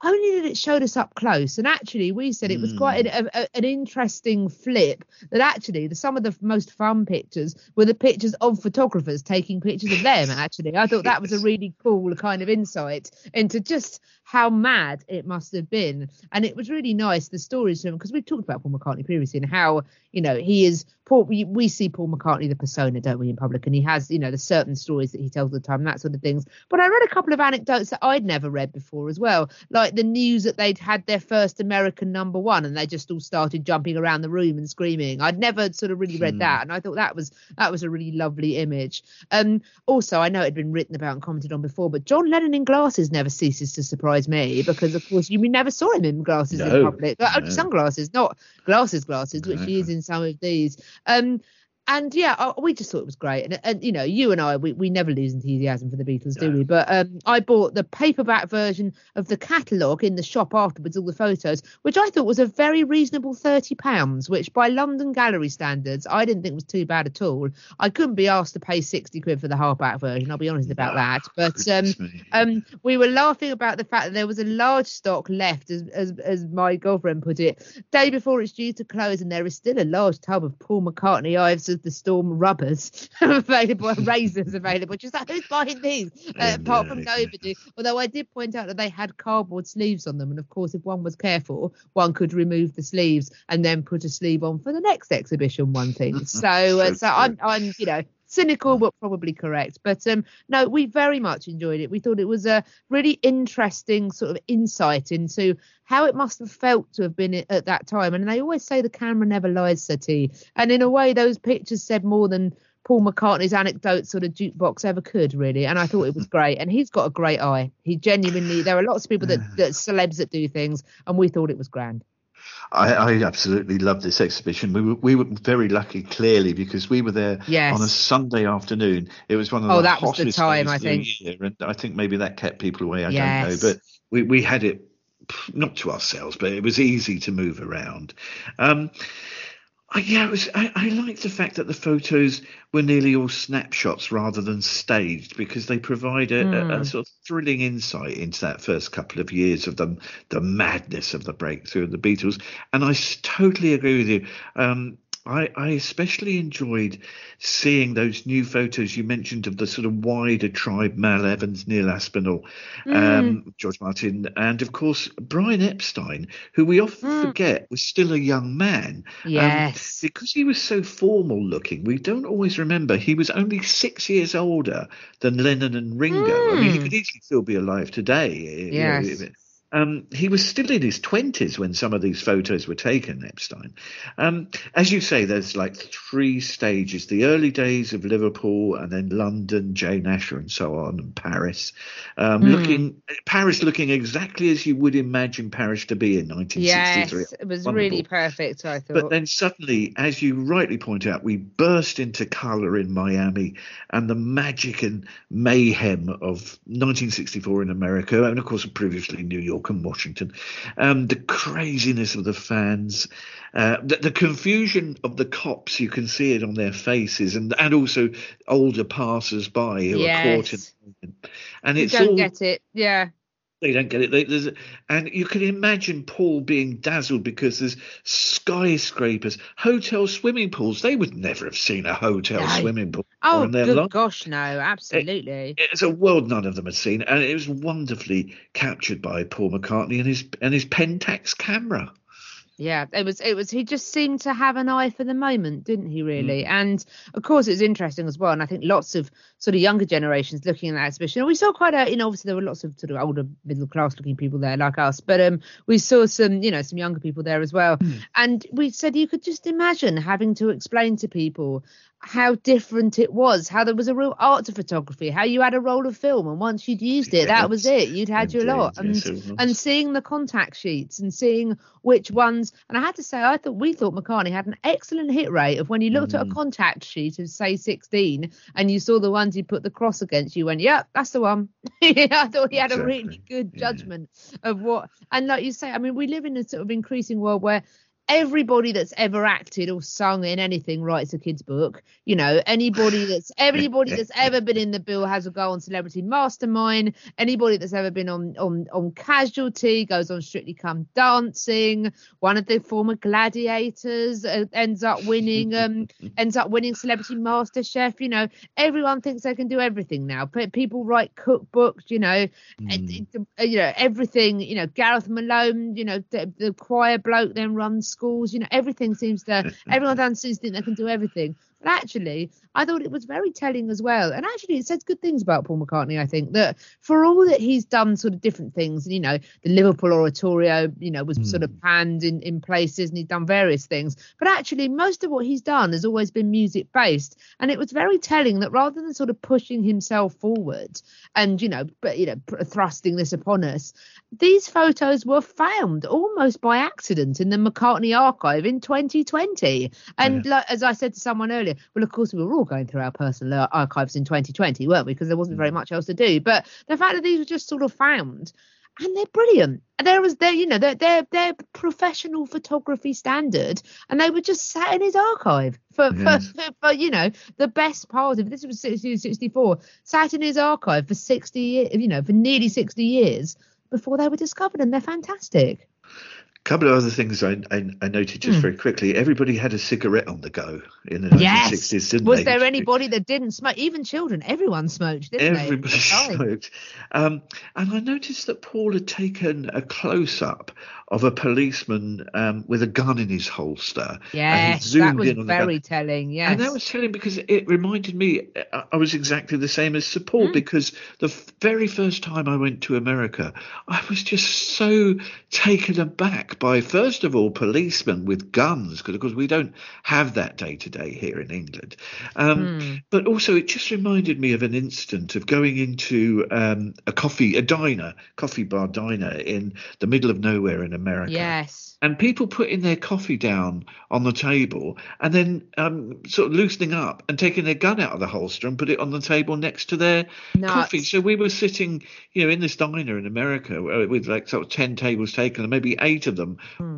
only that it showed us up close. And actually we said it was quite an, hmm. a, an interesting flip that actually the some of the most fun pictures were the pictures of photographers taking pictures of them actually. I thought that was a really cool kind of insight into just how mad it must have been. And it was really nice the stories from because we've talked about paul mccartney previously and how you know he is paul we, we see paul mccartney the persona don't we in public? And he has you know the certain stories that he tells all the time that sort of things. But i read a couple of anecdotes that i'd never read before as well like the news that they'd had their first american number one and they just all started jumping around the room and screaming. I'd never sort of really read
Hmm.
that and i thought that was that was a really lovely image. Um also i know it had been written about and commented on before but john lennon in glasses never ceases to surprise me because of course you never saw him in glasses in
No,
public. Uh, only
no.
sunglasses not glasses glasses which he is in some of these. Um and yeah, uh, we just thought it was great. And, and you know, you and I, we, we never lose enthusiasm for the Beatles, do
No.
we? But um, I bought the paperback version of the catalogue in the shop afterwards, all the photos, which I thought was a very reasonable thirty pounds, which by London gallery standards, I didn't think was too bad at all. I couldn't be asked to pay sixty quid for the hardback version. I'll be honest about
No,
that. But um, um, we were laughing about the fact that there was a large stock left, as, as as my girlfriend put it, day before it's due to close, and there is still a large tub of Paul McCartney Eyes of the Storm rubbers available, razors available. Just like who's buying these? Uh, apart from nobody. Although I did point out that they had cardboard sleeves on them, and of course, if one was careful, one could remove the sleeves and then put a sleeve on for the next exhibition. One thing. So, uh,
So
so I'm. I'm you know cynical but probably correct. But um no we very much enjoyed it. We thought it was a really interesting sort of insight into how it must have felt to have been at at that time. And they always say the camera never lies Sir T and in a way those pictures said more than Paul McCartney's anecdote sort of jukebox ever could really. And I thought it was great. And he's got a great eye. He genuinely there are lots of people that, that celebs that do things and we thought it was grand
I, I absolutely love this exhibition. We were, we were very lucky, clearly, because we were there
Yes.
on a Sunday afternoon. It was one of
Oh,
the
that was the time, I
of the
think.
year, and I think maybe that kept people away. I
Yes.
don't know, but we, we had it not to ourselves, but it was easy to move around. Um, I, yeah, it was, I, I like the fact that the photos were nearly all snapshots rather than staged because they provide a, a,
Hmm.
a sort of thrilling insight into that first couple of years of the, the madness of the breakthrough of the Beatles. And I totally agree with you. Um, I, I especially enjoyed seeing those new photos you mentioned of the sort of wider tribe, Mal Evans, Neil Aspinall, um, George Martin, and of course Brian Epstein, who we often
Mm.
forget was still a young man. Um,
Yes.
because he was so formal looking, we don't always remember he was only six years older than Lennon and Ringo. I mean, he
Mm.
could easily still be alive today. you know,
Yes.
Um, he was still in his 20s when some of these photos were taken, Epstein. Um, as you say, there's like three stages the early days of Liverpool, and then London, Jane Asher, and so on, and Paris. Um,
Hmm.
Looking Paris looking exactly as you would imagine Paris to be in 1963.
yes it was
Wonderful.
really perfect I thought
But then suddenly, as you rightly point out, we burst into colour in Miami and the magic and mayhem of 1964 in America, and of course, previously New York and Washington. Um, the craziness of the fans, uh, the, the confusion of the cops, you can see it on their faces, and, and also older passers by who are caught in.
Yes.
And it's
don't
all
get it yeah
they don't get it. They, there's, and you can imagine Paul being dazzled because there's skyscrapers, hotel swimming pools. They would never have seen a hotel
No.
swimming pool
Oh,
in their
good
life.
gosh, no, absolutely.
It's a world none of them had seen, and it was wonderfully captured by Paul McCartney and his and his Pentax camera.
Yeah, it was. It was. He just seemed to have an eye for the moment, didn't he? Really,
Mm.
and of course, it was interesting as well. And I think lots of sort of younger generations looking at that exhibition. We saw quite a, you know, obviously there were lots of sort of older middle class looking people there like us, but um, we saw some, you know, some younger people there as well.
Mm.
And we said you could just imagine having to explain to people how different it was, how there was a real art to photography, how you had a roll of film, and once you'd used it, that was it. You'd had your lot, and
yes,
and seeing the contact sheets and seeing which ones. And I had to say, I thought we thought McCartney had an excellent hit rate of when you looked at a
Mm.
contact sheet of say 16 and you saw the ones he put the cross against, you went, "Yep, that's the one." I thought he had a really
Exactly,
good
yeah.
judgment of what. And like you say, I mean, we live in a sort of increasing world where everybody that's ever acted or sung in anything writes a kid's book you know. Anybody that's everybody that's ever been in the bill has a go on celebrity mastermind. Anybody that's ever been on on on casualty goes on strictly come dancing. One of the former gladiators uh, ends up winning um ends up winning celebrity master chef you know. Everyone thinks they can do everything now. Pe- people write cookbooks you know.
Mm.
and uh, you know everything you know gareth malone you know the, the choir bloke then runs schools you know everything seems to everyone down seems to think they can do everything but actually i thought it was very telling as well. And actually it says good things about paul mccartney i think that for all that he's done sort of different things you know the liverpool oratorio you know was sort of hmm. panned in in places and he's done various things. But actually most of what he's done has always been music based and it was very telling that rather than sort of pushing himself forward and you know but you know thrusting this upon us these photos were found almost by accident in the mccartney archive in 2020 and like, as i said to someone earlier well, of course, we were all going through our personal archives in 2020, weren't we? Because there wasn't very mm. much else to do. But the fact that these were just sort of found, and they're brilliant. There was there, you know, they're they're they're professional photography standard, and they were just sat in his archive for for, mm. for, for you know the best part of this was 60, 64, sat in his archive for 60 years, you know, for nearly 60 years before they were discovered, and they're fantastic.
Couple of other things I, I, I noted just
Hmm.
very quickly. Everybody had a cigarette on the go in the
Yes.
1960s, didn't
Was
they?
there anybody that didn't smoke? Even children, everyone smoked, didn't they?
Everybody
At the time.
smoked. Um, and I noticed that Paul had taken a close up of a policeman um, with a gun in his holster.
Yes, that
zoomed
was
in on the gun.
very telling. Yes.
And that was telling because it reminded me, I- I was exactly the same as Paul
Mm.
because the very first time I went to America, I was just so taken aback by, first of all, policemen with guns, because of course we don't have that day to day here in England. Um,
Hmm.
But also, it just reminded me of an incident of going into um, a coffee, a diner, coffee bar diner in the middle of nowhere in America
Yes.
and people putting their coffee down on the table and then um, sort of loosening up and taking their gun out of the holster and put it on the table next to their
Nuts.
coffee. So we were sitting, you know, in this diner in America uh, with like sort of ten tables taken, and maybe eight of them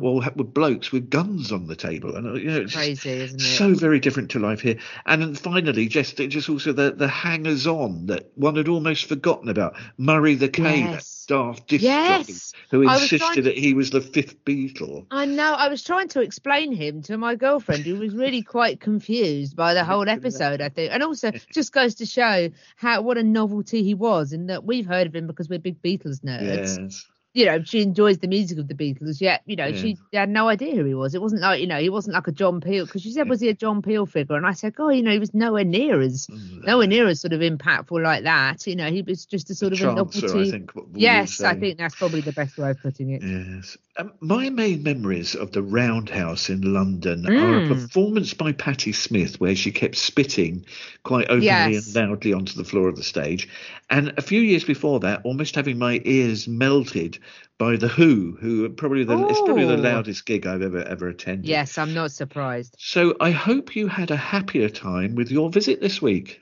all ha- were blokes with guns on the table, and uh, you know, it's
Crazy, isn't it?
so very different to life here. And then finally, just just also the the hangers on that one had almost forgotten about. Murray the K, that
Yes.
daft disc
Yes.
who insisted that he was the fifth Beatle.
I know. I was trying to explain him to my girlfriend, who was really quite confused by the whole episode. I think, and also just goes to show how what a novelty he was, in that we've heard of him because we're big Beatles nerds.
Yes.
You know, she enjoys the music of the Beatles. Yet, you know,
Yeah.
she had no idea who he was. It wasn't like you know, he wasn't like a John Peel because she said, "Was he a John Peel figure?" And I said, "Oh, you know, he was nowhere near as
Mm.
nowhere near as sort of impactful like that. You know, he was just a sort of a novelty."
I think. what we would
Yes, I think that's probably the best way of putting it.
Yes. Um, my main memories of the Roundhouse in London are a
Mm.
performance by Patti Smith where she kept spitting quite openly
Yes.
and loudly onto the floor of the stage. And a few years before that, almost having my ears melted by The Who, who probably the, it's probably the loudest gig I've ever, ever attended.
Yes, I'm not surprised.
So I hope you had a happier time with your visit this week.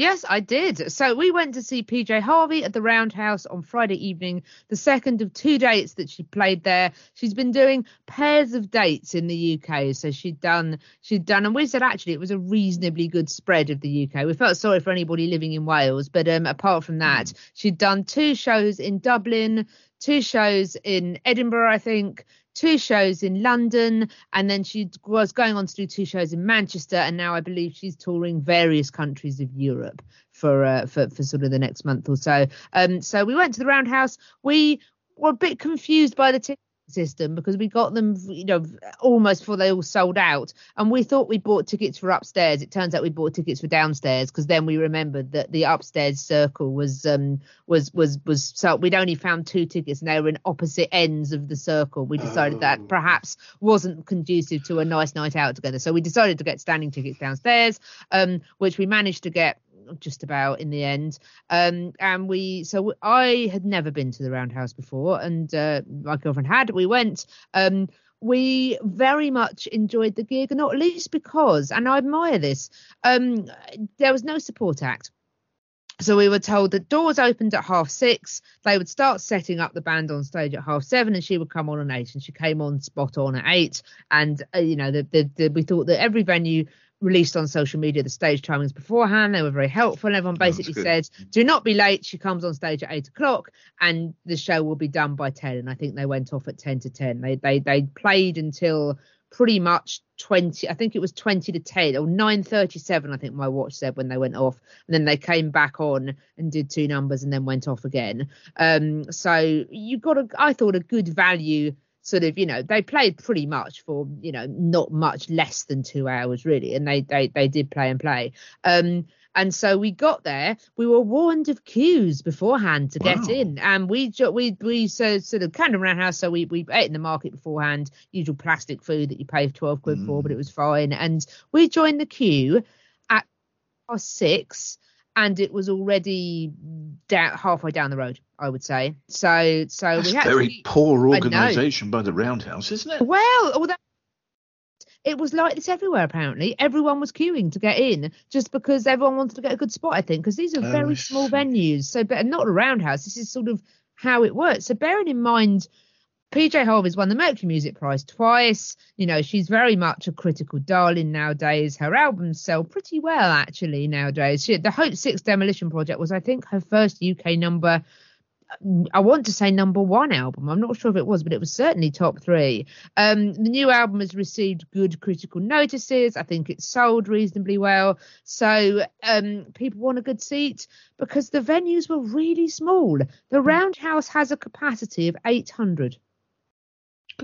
Yes, I did. So we went to see PJ Harvey at the Roundhouse on Friday evening, the second of two dates that she played there. She's been doing pairs of dates in the UK. So she'd done, she'd done, and we said actually it was a reasonably good spread of the UK. We felt sorry for anybody living in Wales, but um, apart from that, she'd done two shows in Dublin, two shows in Edinburgh, I think, two shows in London, and then she was going on to do two shows in Manchester, and now I believe she's touring various countries of Europe for uh, for for sort of the next month or so. Um, so we went to the Roundhouse. We were a bit confused by the ticket system because we got them, you know, almost before they all sold out, and we thought we bought tickets for upstairs. It turns out we bought tickets for downstairs because then we remembered that the upstairs circle was um was was was so we'd only found two tickets and they were in opposite ends of the circle. We decided that perhaps wasn't conducive to a nice night out together, so we decided to get standing tickets downstairs, um, which we managed to get just about in the end um and we so i had never been to the roundhouse before and uh, my girlfriend had we went um we very much enjoyed the gig not least because and i admire this um there was no support act so we were told that doors opened at half six. They would start setting up the band on stage at half seven, and she would come on at eight. And she came on spot on at eight. And uh, you know, the, the, the, we thought that every venue released on social media the stage timings beforehand. They were very helpful. And everyone basically
good.
said, "Do not be late." She comes on stage at eight o'clock, and the show will be done by ten. And I think they went off at ten to ten. They they they played until pretty much 20 i think it was 20 to 10 or 9.37 i think my watch said when they went off and then they came back on and did two numbers and then went off again um so you got a i thought a good value sort of you know they played pretty much for you know not much less than two hours really and they they they did play and play. Um and so we got there. We were warned of queues beforehand to
Wow.
get in and we ju- we we so sort of kind of ran house so we we ate in the market beforehand usual plastic food that you pay 12 quid for but it was fine. And we joined the queue at past six and it was already down halfway down the road i would say so so
That's
we had
very
to,
poor organisation by the Roundhouse, isn't it?
well although it was like this everywhere. Apparently, everyone was queuing to get in just because everyone wanted to get a good spot. I think because these are
Oh,
very
I
small venues, so but not a roundhouse. This is sort of how it works. So bearing in mind. PJ Harvey's won the Mercury Music Prize twice. You know, she's very much a critical darling nowadays. Her albums sell pretty well, actually, nowadays. She, the Hope Six Demolition Project was, I think, her first UK number. I want to say number one album. I'm not sure if it was, but it was certainly top three. Um, the new album has received good critical notices. I think it's sold reasonably well. So um, people want a good seat because the venues were really small. The Roundhouse has a capacity of 800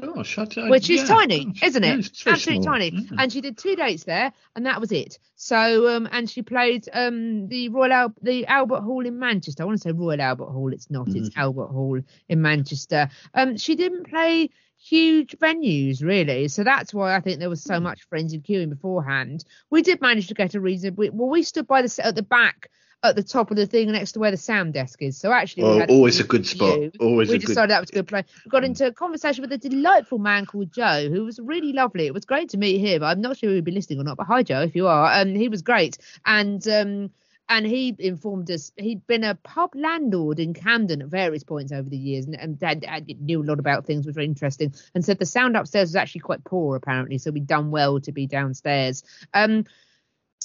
Gosh,
which is
yeah,
tiny, isn't
yeah,
it?
it's
Absolutely
small.
tiny.
Yeah.
And she did two dates there, and that was it. So, um, and she played um the Royal Al- the Albert Hall in Manchester. I want to say Royal Albert Hall. It's not. It's
Mm-hmm.
Albert Hall in Manchester. Um, she didn't play huge venues really, so that's why I think there was
Hmm.
so much frenzied queuing beforehand. We did manage to get a reason. We, well, we stood by the at the back. At the top of the thing next to where the sound desk is. So actually,
Oh, always a good spot. Always
we
a good.
decided that was a good play. We got into a conversation with a delightful man called Joe, who was really lovely. It was great to meet him. I'm not sure he'd be listening or not, but hi Joe, if you are. Um, he was great, and um, and he informed us he'd been a pub landlord in Camden at various points over the years, and, and dad knew a lot about things, was very interesting, and said the sound upstairs was actually quite poor apparently, so we'd done well to be downstairs. Um,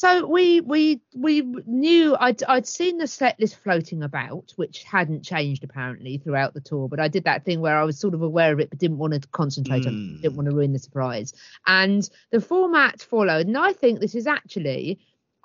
so we we we knew I'd I'd seen the set list floating about, which hadn't changed apparently throughout the tour. But I did that thing where I was sort of aware of it, but didn't want to concentrate on
Mm.
it, didn't want to ruin the surprise. And the format followed, and I think this is actually.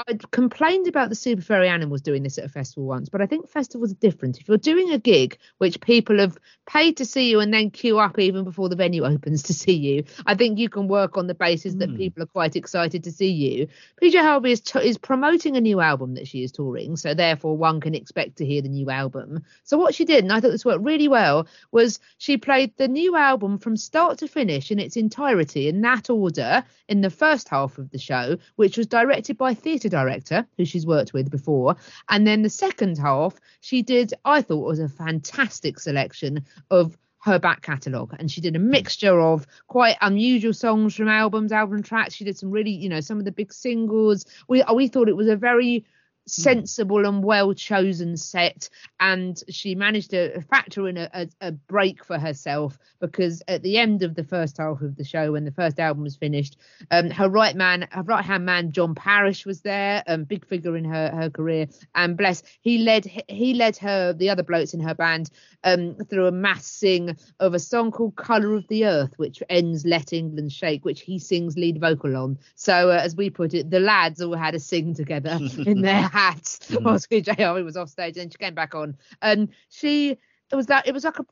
I'd complained about the Super Furry Animals doing this at a festival once, but I think festivals are different. If you're doing a gig which people have paid to see you and then queue up even before the venue opens to see you, I think you can work on the basis that
Mm.
people are quite excited to see you. PJ Harvey is, t- is promoting a new album that she is touring, so therefore one can expect to hear the new album. So what she did, and I thought this worked really well, was she played the new album from start to finish in its entirety in that order in the first half of the show, which was directed by theatre director who she's worked with before, and then the second half she did, I thought, was a fantastic selection of her back catalogue. And she did a mixture of quite unusual songs from albums album tracks. She did some really you know some of the big singles. We we thought it was a very sensible and well chosen set and she managed to factor in a, a, a break for herself because at the end of the first half of the show when the first album was finished um her right man her right hand man john parish was there um big figure in her her career and bless he led he led her the other blokes in her band um through a mass sing of a song called color of the earth which ends let england shake which he sings lead vocal on. So uh, as we put it the lads all had a sing together in their hats whilst PJ Harvey was off stage and she came back on and she it was that it was like a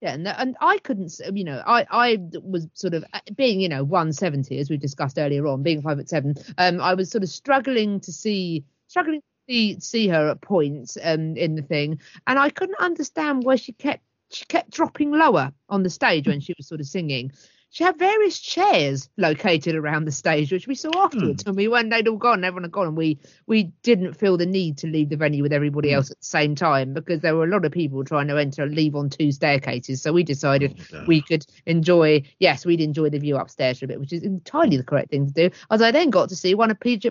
yeah, and, and I couldn't, you know, I I was sort of uh, being, you know, 170 as we discussed earlier on, being five foot seven. Um, I was sort of struggling to see, struggling to see, see her at points um in the thing, and I couldn't understand why she kept she kept dropping lower on the stage when she was sort of singing. She had various chairs located around the stage, which we saw afterwards And we when they'd all gone, everyone had gone, and we we didn't feel the need to leave the venue with everybody else at the same time because there were a lot of people trying to enter and leave on two staircases. So we decided
Oh, no.
we could enjoy, yes, we'd enjoy the view upstairs for a bit, which is entirely the correct thing to do. As I then got to see one of PJ,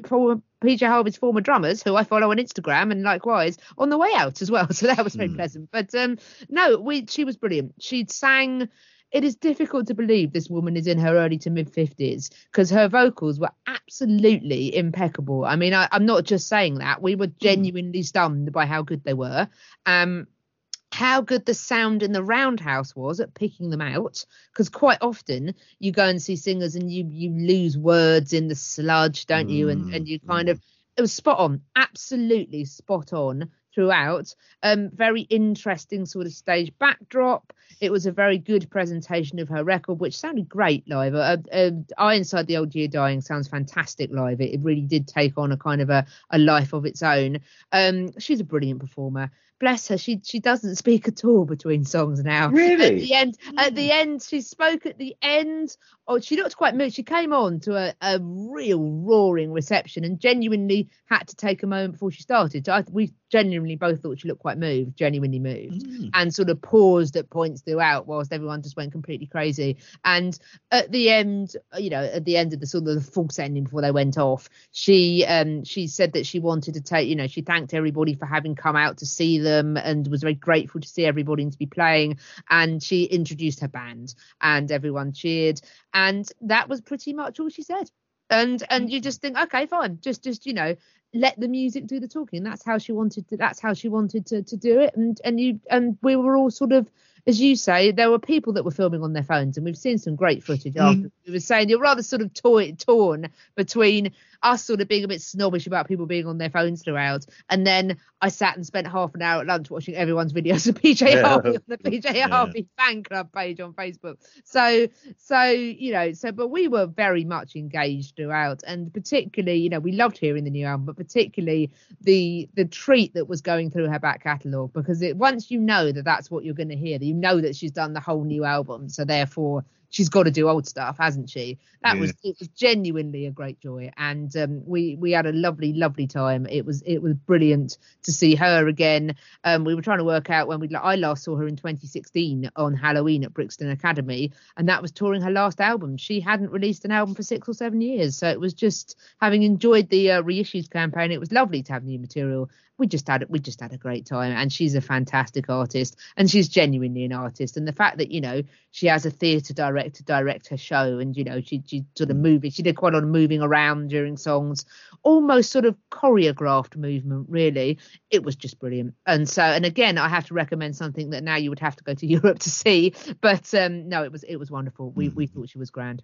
PJ Harvey's former drummers, who I follow on Instagram, and likewise on the way out as well. So that was very
Hmm.
pleasant. But um, no, we she was brilliant. She sang. It is difficult to believe this woman is in her early to mid 50s because her vocals were absolutely impeccable. I mean, I, I'm not just saying that. We were genuinely stunned by how good they were. Um, how good the sound in the roundhouse was at picking them out because quite often you go and see singers and you you lose words in the sludge don't you and and you kind of it was spot on absolutely spot on throughout um very interesting sort of stage backdrop it was a very good presentation of her record which sounded great live. Uh, uh, I inside the old year dying sounds fantastic live. It, it really did take on a kind of a, a life of its own. Um she's a brilliant performer. Bless her she she doesn't speak at all between songs now.
Really?
at the end at the end she spoke at the end. Oh she looked quite moved. She came on to a, a real roaring reception and genuinely had to take a moment before she started. So I, we genuinely both thought she looked quite moved genuinely moved
Mm.
and sort of paused at points points throughout, whilst everyone just went completely crazy. And at the end, you know, at the end of the sort of the false ending before they went off, she um she said that she wanted to take, you know, she thanked everybody for having come out to see them and was very grateful to see everybody and to be playing. And she introduced her band, and everyone cheered, and that was pretty much all she said. And and you just think okay fine. Just just you know let the music do the talking. That's how she wanted to that's how she wanted to to do it. And and you and we were all sort of as you say there were people that were filming on their phones and we've seen some great footage mm. after we were saying you're rather sort of toy, torn between us sort of being a bit snobbish about people being on their phones throughout and then i sat and spent half an hour at lunch watching everyone's videos of pj
Yeah.
harvey on the pj harvey fan club page on facebook. So so you know so but we were very much engaged throughout and particularly you know we loved hearing the new album but particularly the the treat that was going through her back catalogue because it once you know that that's what you're going to hear that you know that she's done the whole new album so therefore she's got to do old stuff hasn't she? That was it was genuinely a great joy and um, we we had a lovely lovely time. It was it was brilliant to see her again. Um, we were trying to work out when we I last saw her in 2016 on Halloween at Brixton Academy and that was touring her last album. She hadn't released an album for six or seven years so it was just having enjoyed the uh, reissues campaign. It was lovely to have new material we just had we just had a great time. And she's a fantastic artist and she's genuinely an artist. And the fact that you know she has a theatre director direct her show and you know she she sort of moving she did quite a lot of moving around during songs almost sort of choreographed movement really it was just brilliant. And so and again i have to recommend something that now you would have to go to europe to see. But um no it was it was wonderful. We we thought she was grand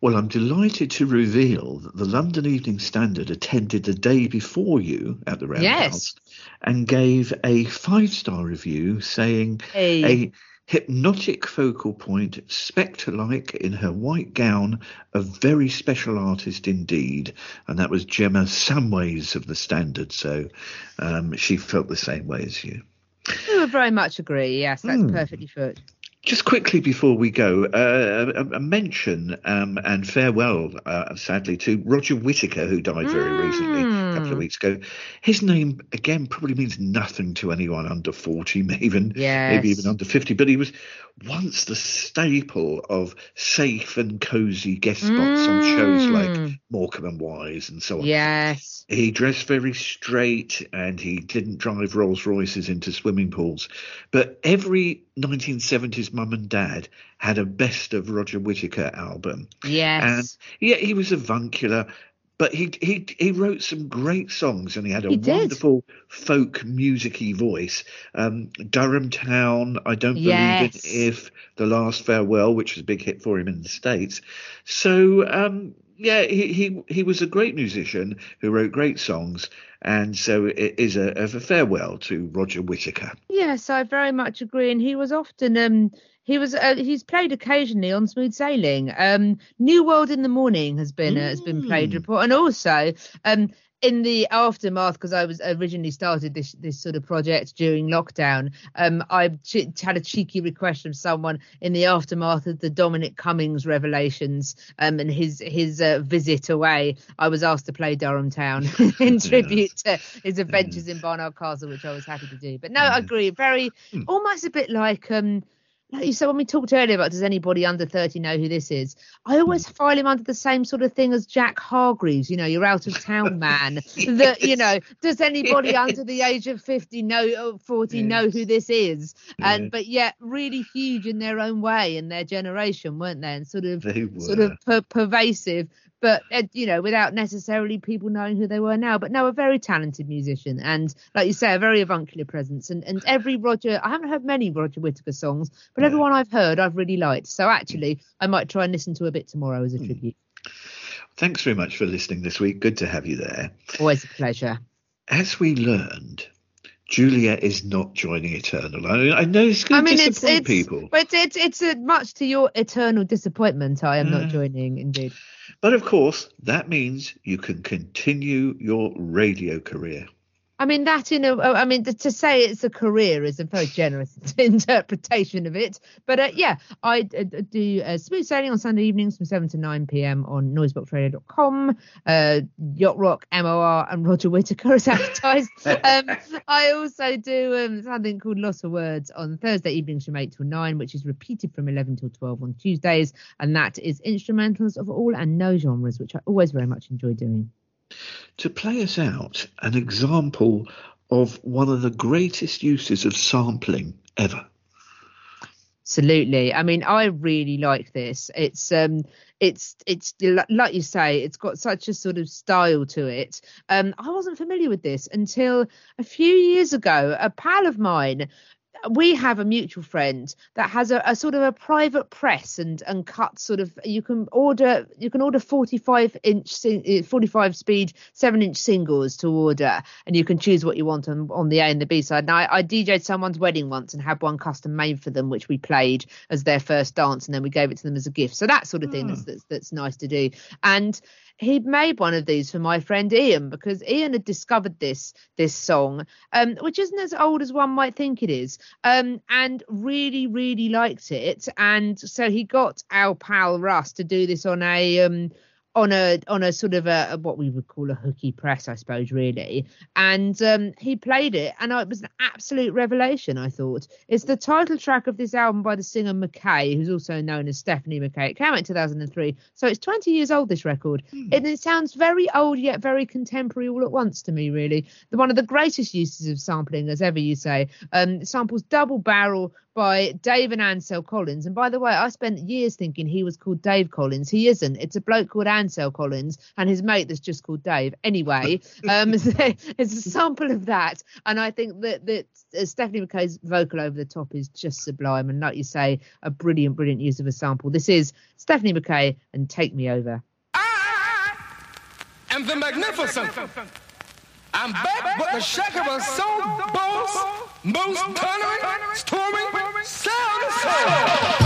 Well, I'm delighted to reveal that the London Evening Standard attended the day before you at the Roundhouse
Yes.
and gave a five star review saying
Hey.
a hypnotic focal point, spectre like in her white gown, a very special artist indeed. And that was Gemma Samways of the Standard. So um, she felt the same way as you.
we would very much agree yes that's
Hmm.
perfectly put
Just quickly before we go, uh, a, a mention um, and farewell, uh, sadly, to Roger Whittaker, who died very recently, a couple of weeks ago. His name, again, probably means nothing to anyone under 40, maybe even, maybe even under 50, but he was once the staple of safe and cozy guest spots on shows like
Mm.
Morecambe and Wise and so on.
yes
He dressed very straight and he didn't drive Rolls Royces into swimming pools. But every 1970s mum and dad had a best of Roger Whittaker album.
yes
And yeah, he was avuncular, but he he he wrote some great songs and he had a
He
wonderful folk musicy voice. Um, Durham Town, I don't believe
Yes.
it if The Last Farewell, which was a big hit for him in the States. So um yeah, he, he he was a great musician who wrote great songs, and so it is a, of a farewell to Roger Whittaker.
Yes, I very much agree. And he was often um he was uh, he's played occasionally on Smooth Sailing. Um, New World in the Morning has been uh, has been played
Mm.
report, and also um in the aftermath because I was originally started this this sort of project during lockdown. Um, I ch- had a cheeky request from someone in the aftermath of the Dominic Cummings revelations um, and his his uh, visit away. I was asked to play Durham Town in tribute to his adventures in Barnard Castle, which I was happy to do. But no, I agree. Very almost a bit like um like you said when we talked earlier about does anybody under 30 know who this is? I always hmm. file him under the same sort of thing as jack hargreaves you know you're out of town man that you know does anybody under the age of 50 know or 40 know who this is? And but yet really huge in their own way in their generation weren't they? And sort of
They
sort of per- pervasive but uh, you know without necessarily people knowing who they were now but no a very talented musician and like you say a very avuncular presence and and every roger i haven't heard many roger whittaker songs but
Yeah.
everyone i've heard i've really liked so actually i might try and listen to a bit tomorrow as a
Hmm.
tribute
Thanks very much for listening this week. Good to have you there.
always a pleasure
As we learned, Julia is not joining Eternal. I, I know it's going to
mean, it's
disappoint
it's
people,
but it's it's a, much to your eternal disappointment. I am not
Mm.
joining, indeed.
but of course that means you can continue your radio career.
I mean, that in a, I mean, to say it's a career is a very generous interpretation of it. But uh, yeah, I uh, do uh, smooth sailing on Sunday evenings from 7 to 9 p.m. on noiseboxradio.com. Uh, Yacht Rock, MOR, and Roger Whittaker is advertised. um, I also do um, something called Lots of Words on Thursday evenings from 8 till 9, which is repeated from 11 till 12 on Tuesdays. And that is instrumentals of all and no genres, which I always very much enjoy doing.
To play us out, an example of one of the greatest uses of sampling ever.
Absolutely. I mean, I really like this. It's um it's it's like you say, it's got such a sort of style to it. Um I wasn't familiar with this until a few years ago. A pal of mine we have a mutual friend that has a, a, sort of a private press and and cut sort of you can order you can order 45 inch eh, 45 speed 7 inch singles to order and you can choose what you want on, on the A and the B side. Now I, I DJ'd someone's wedding once and had one custom made for them which we played as their first dance and then we gave it to them as a gift. So that sort of thing hmm. that's, that's that's nice to do. And he'd made one of these for my friend Ian because Ian had discovered this this song, um, which isn't as old as one might think it is, um, and really really liked it. And so he got our pal Russ to do this on a um, on a on a sort of a, a what we would call a hooky press, I suppose, really. And um, he played it, and it was an absolute revelation. I thought it's the title track of this album by the singer McKay, who's also known as Stephanie McKay. It came out in 2003, so it's 20 years old. This record, and it sounds very old yet very contemporary all at once to me. Really, the one of the greatest uses of sampling, as ever you say. Um, samples double barrel by Dave and Ansel Collins. And by the way, I spent years thinking he was called Dave Collins. He isn't. It's a bloke called Ansel Collins and his mate that's just called Dave. Anyway, um, it's a sample of that. And I think that, that uh, Stephanie McKay's vocal over the top is just sublime. And like you say, a brilliant, brilliant use of a sample. This is Stephanie McKay and Take Me Over.
I am the magnificent. I'm back with the shaker of soul boss, most thundering, storming, sound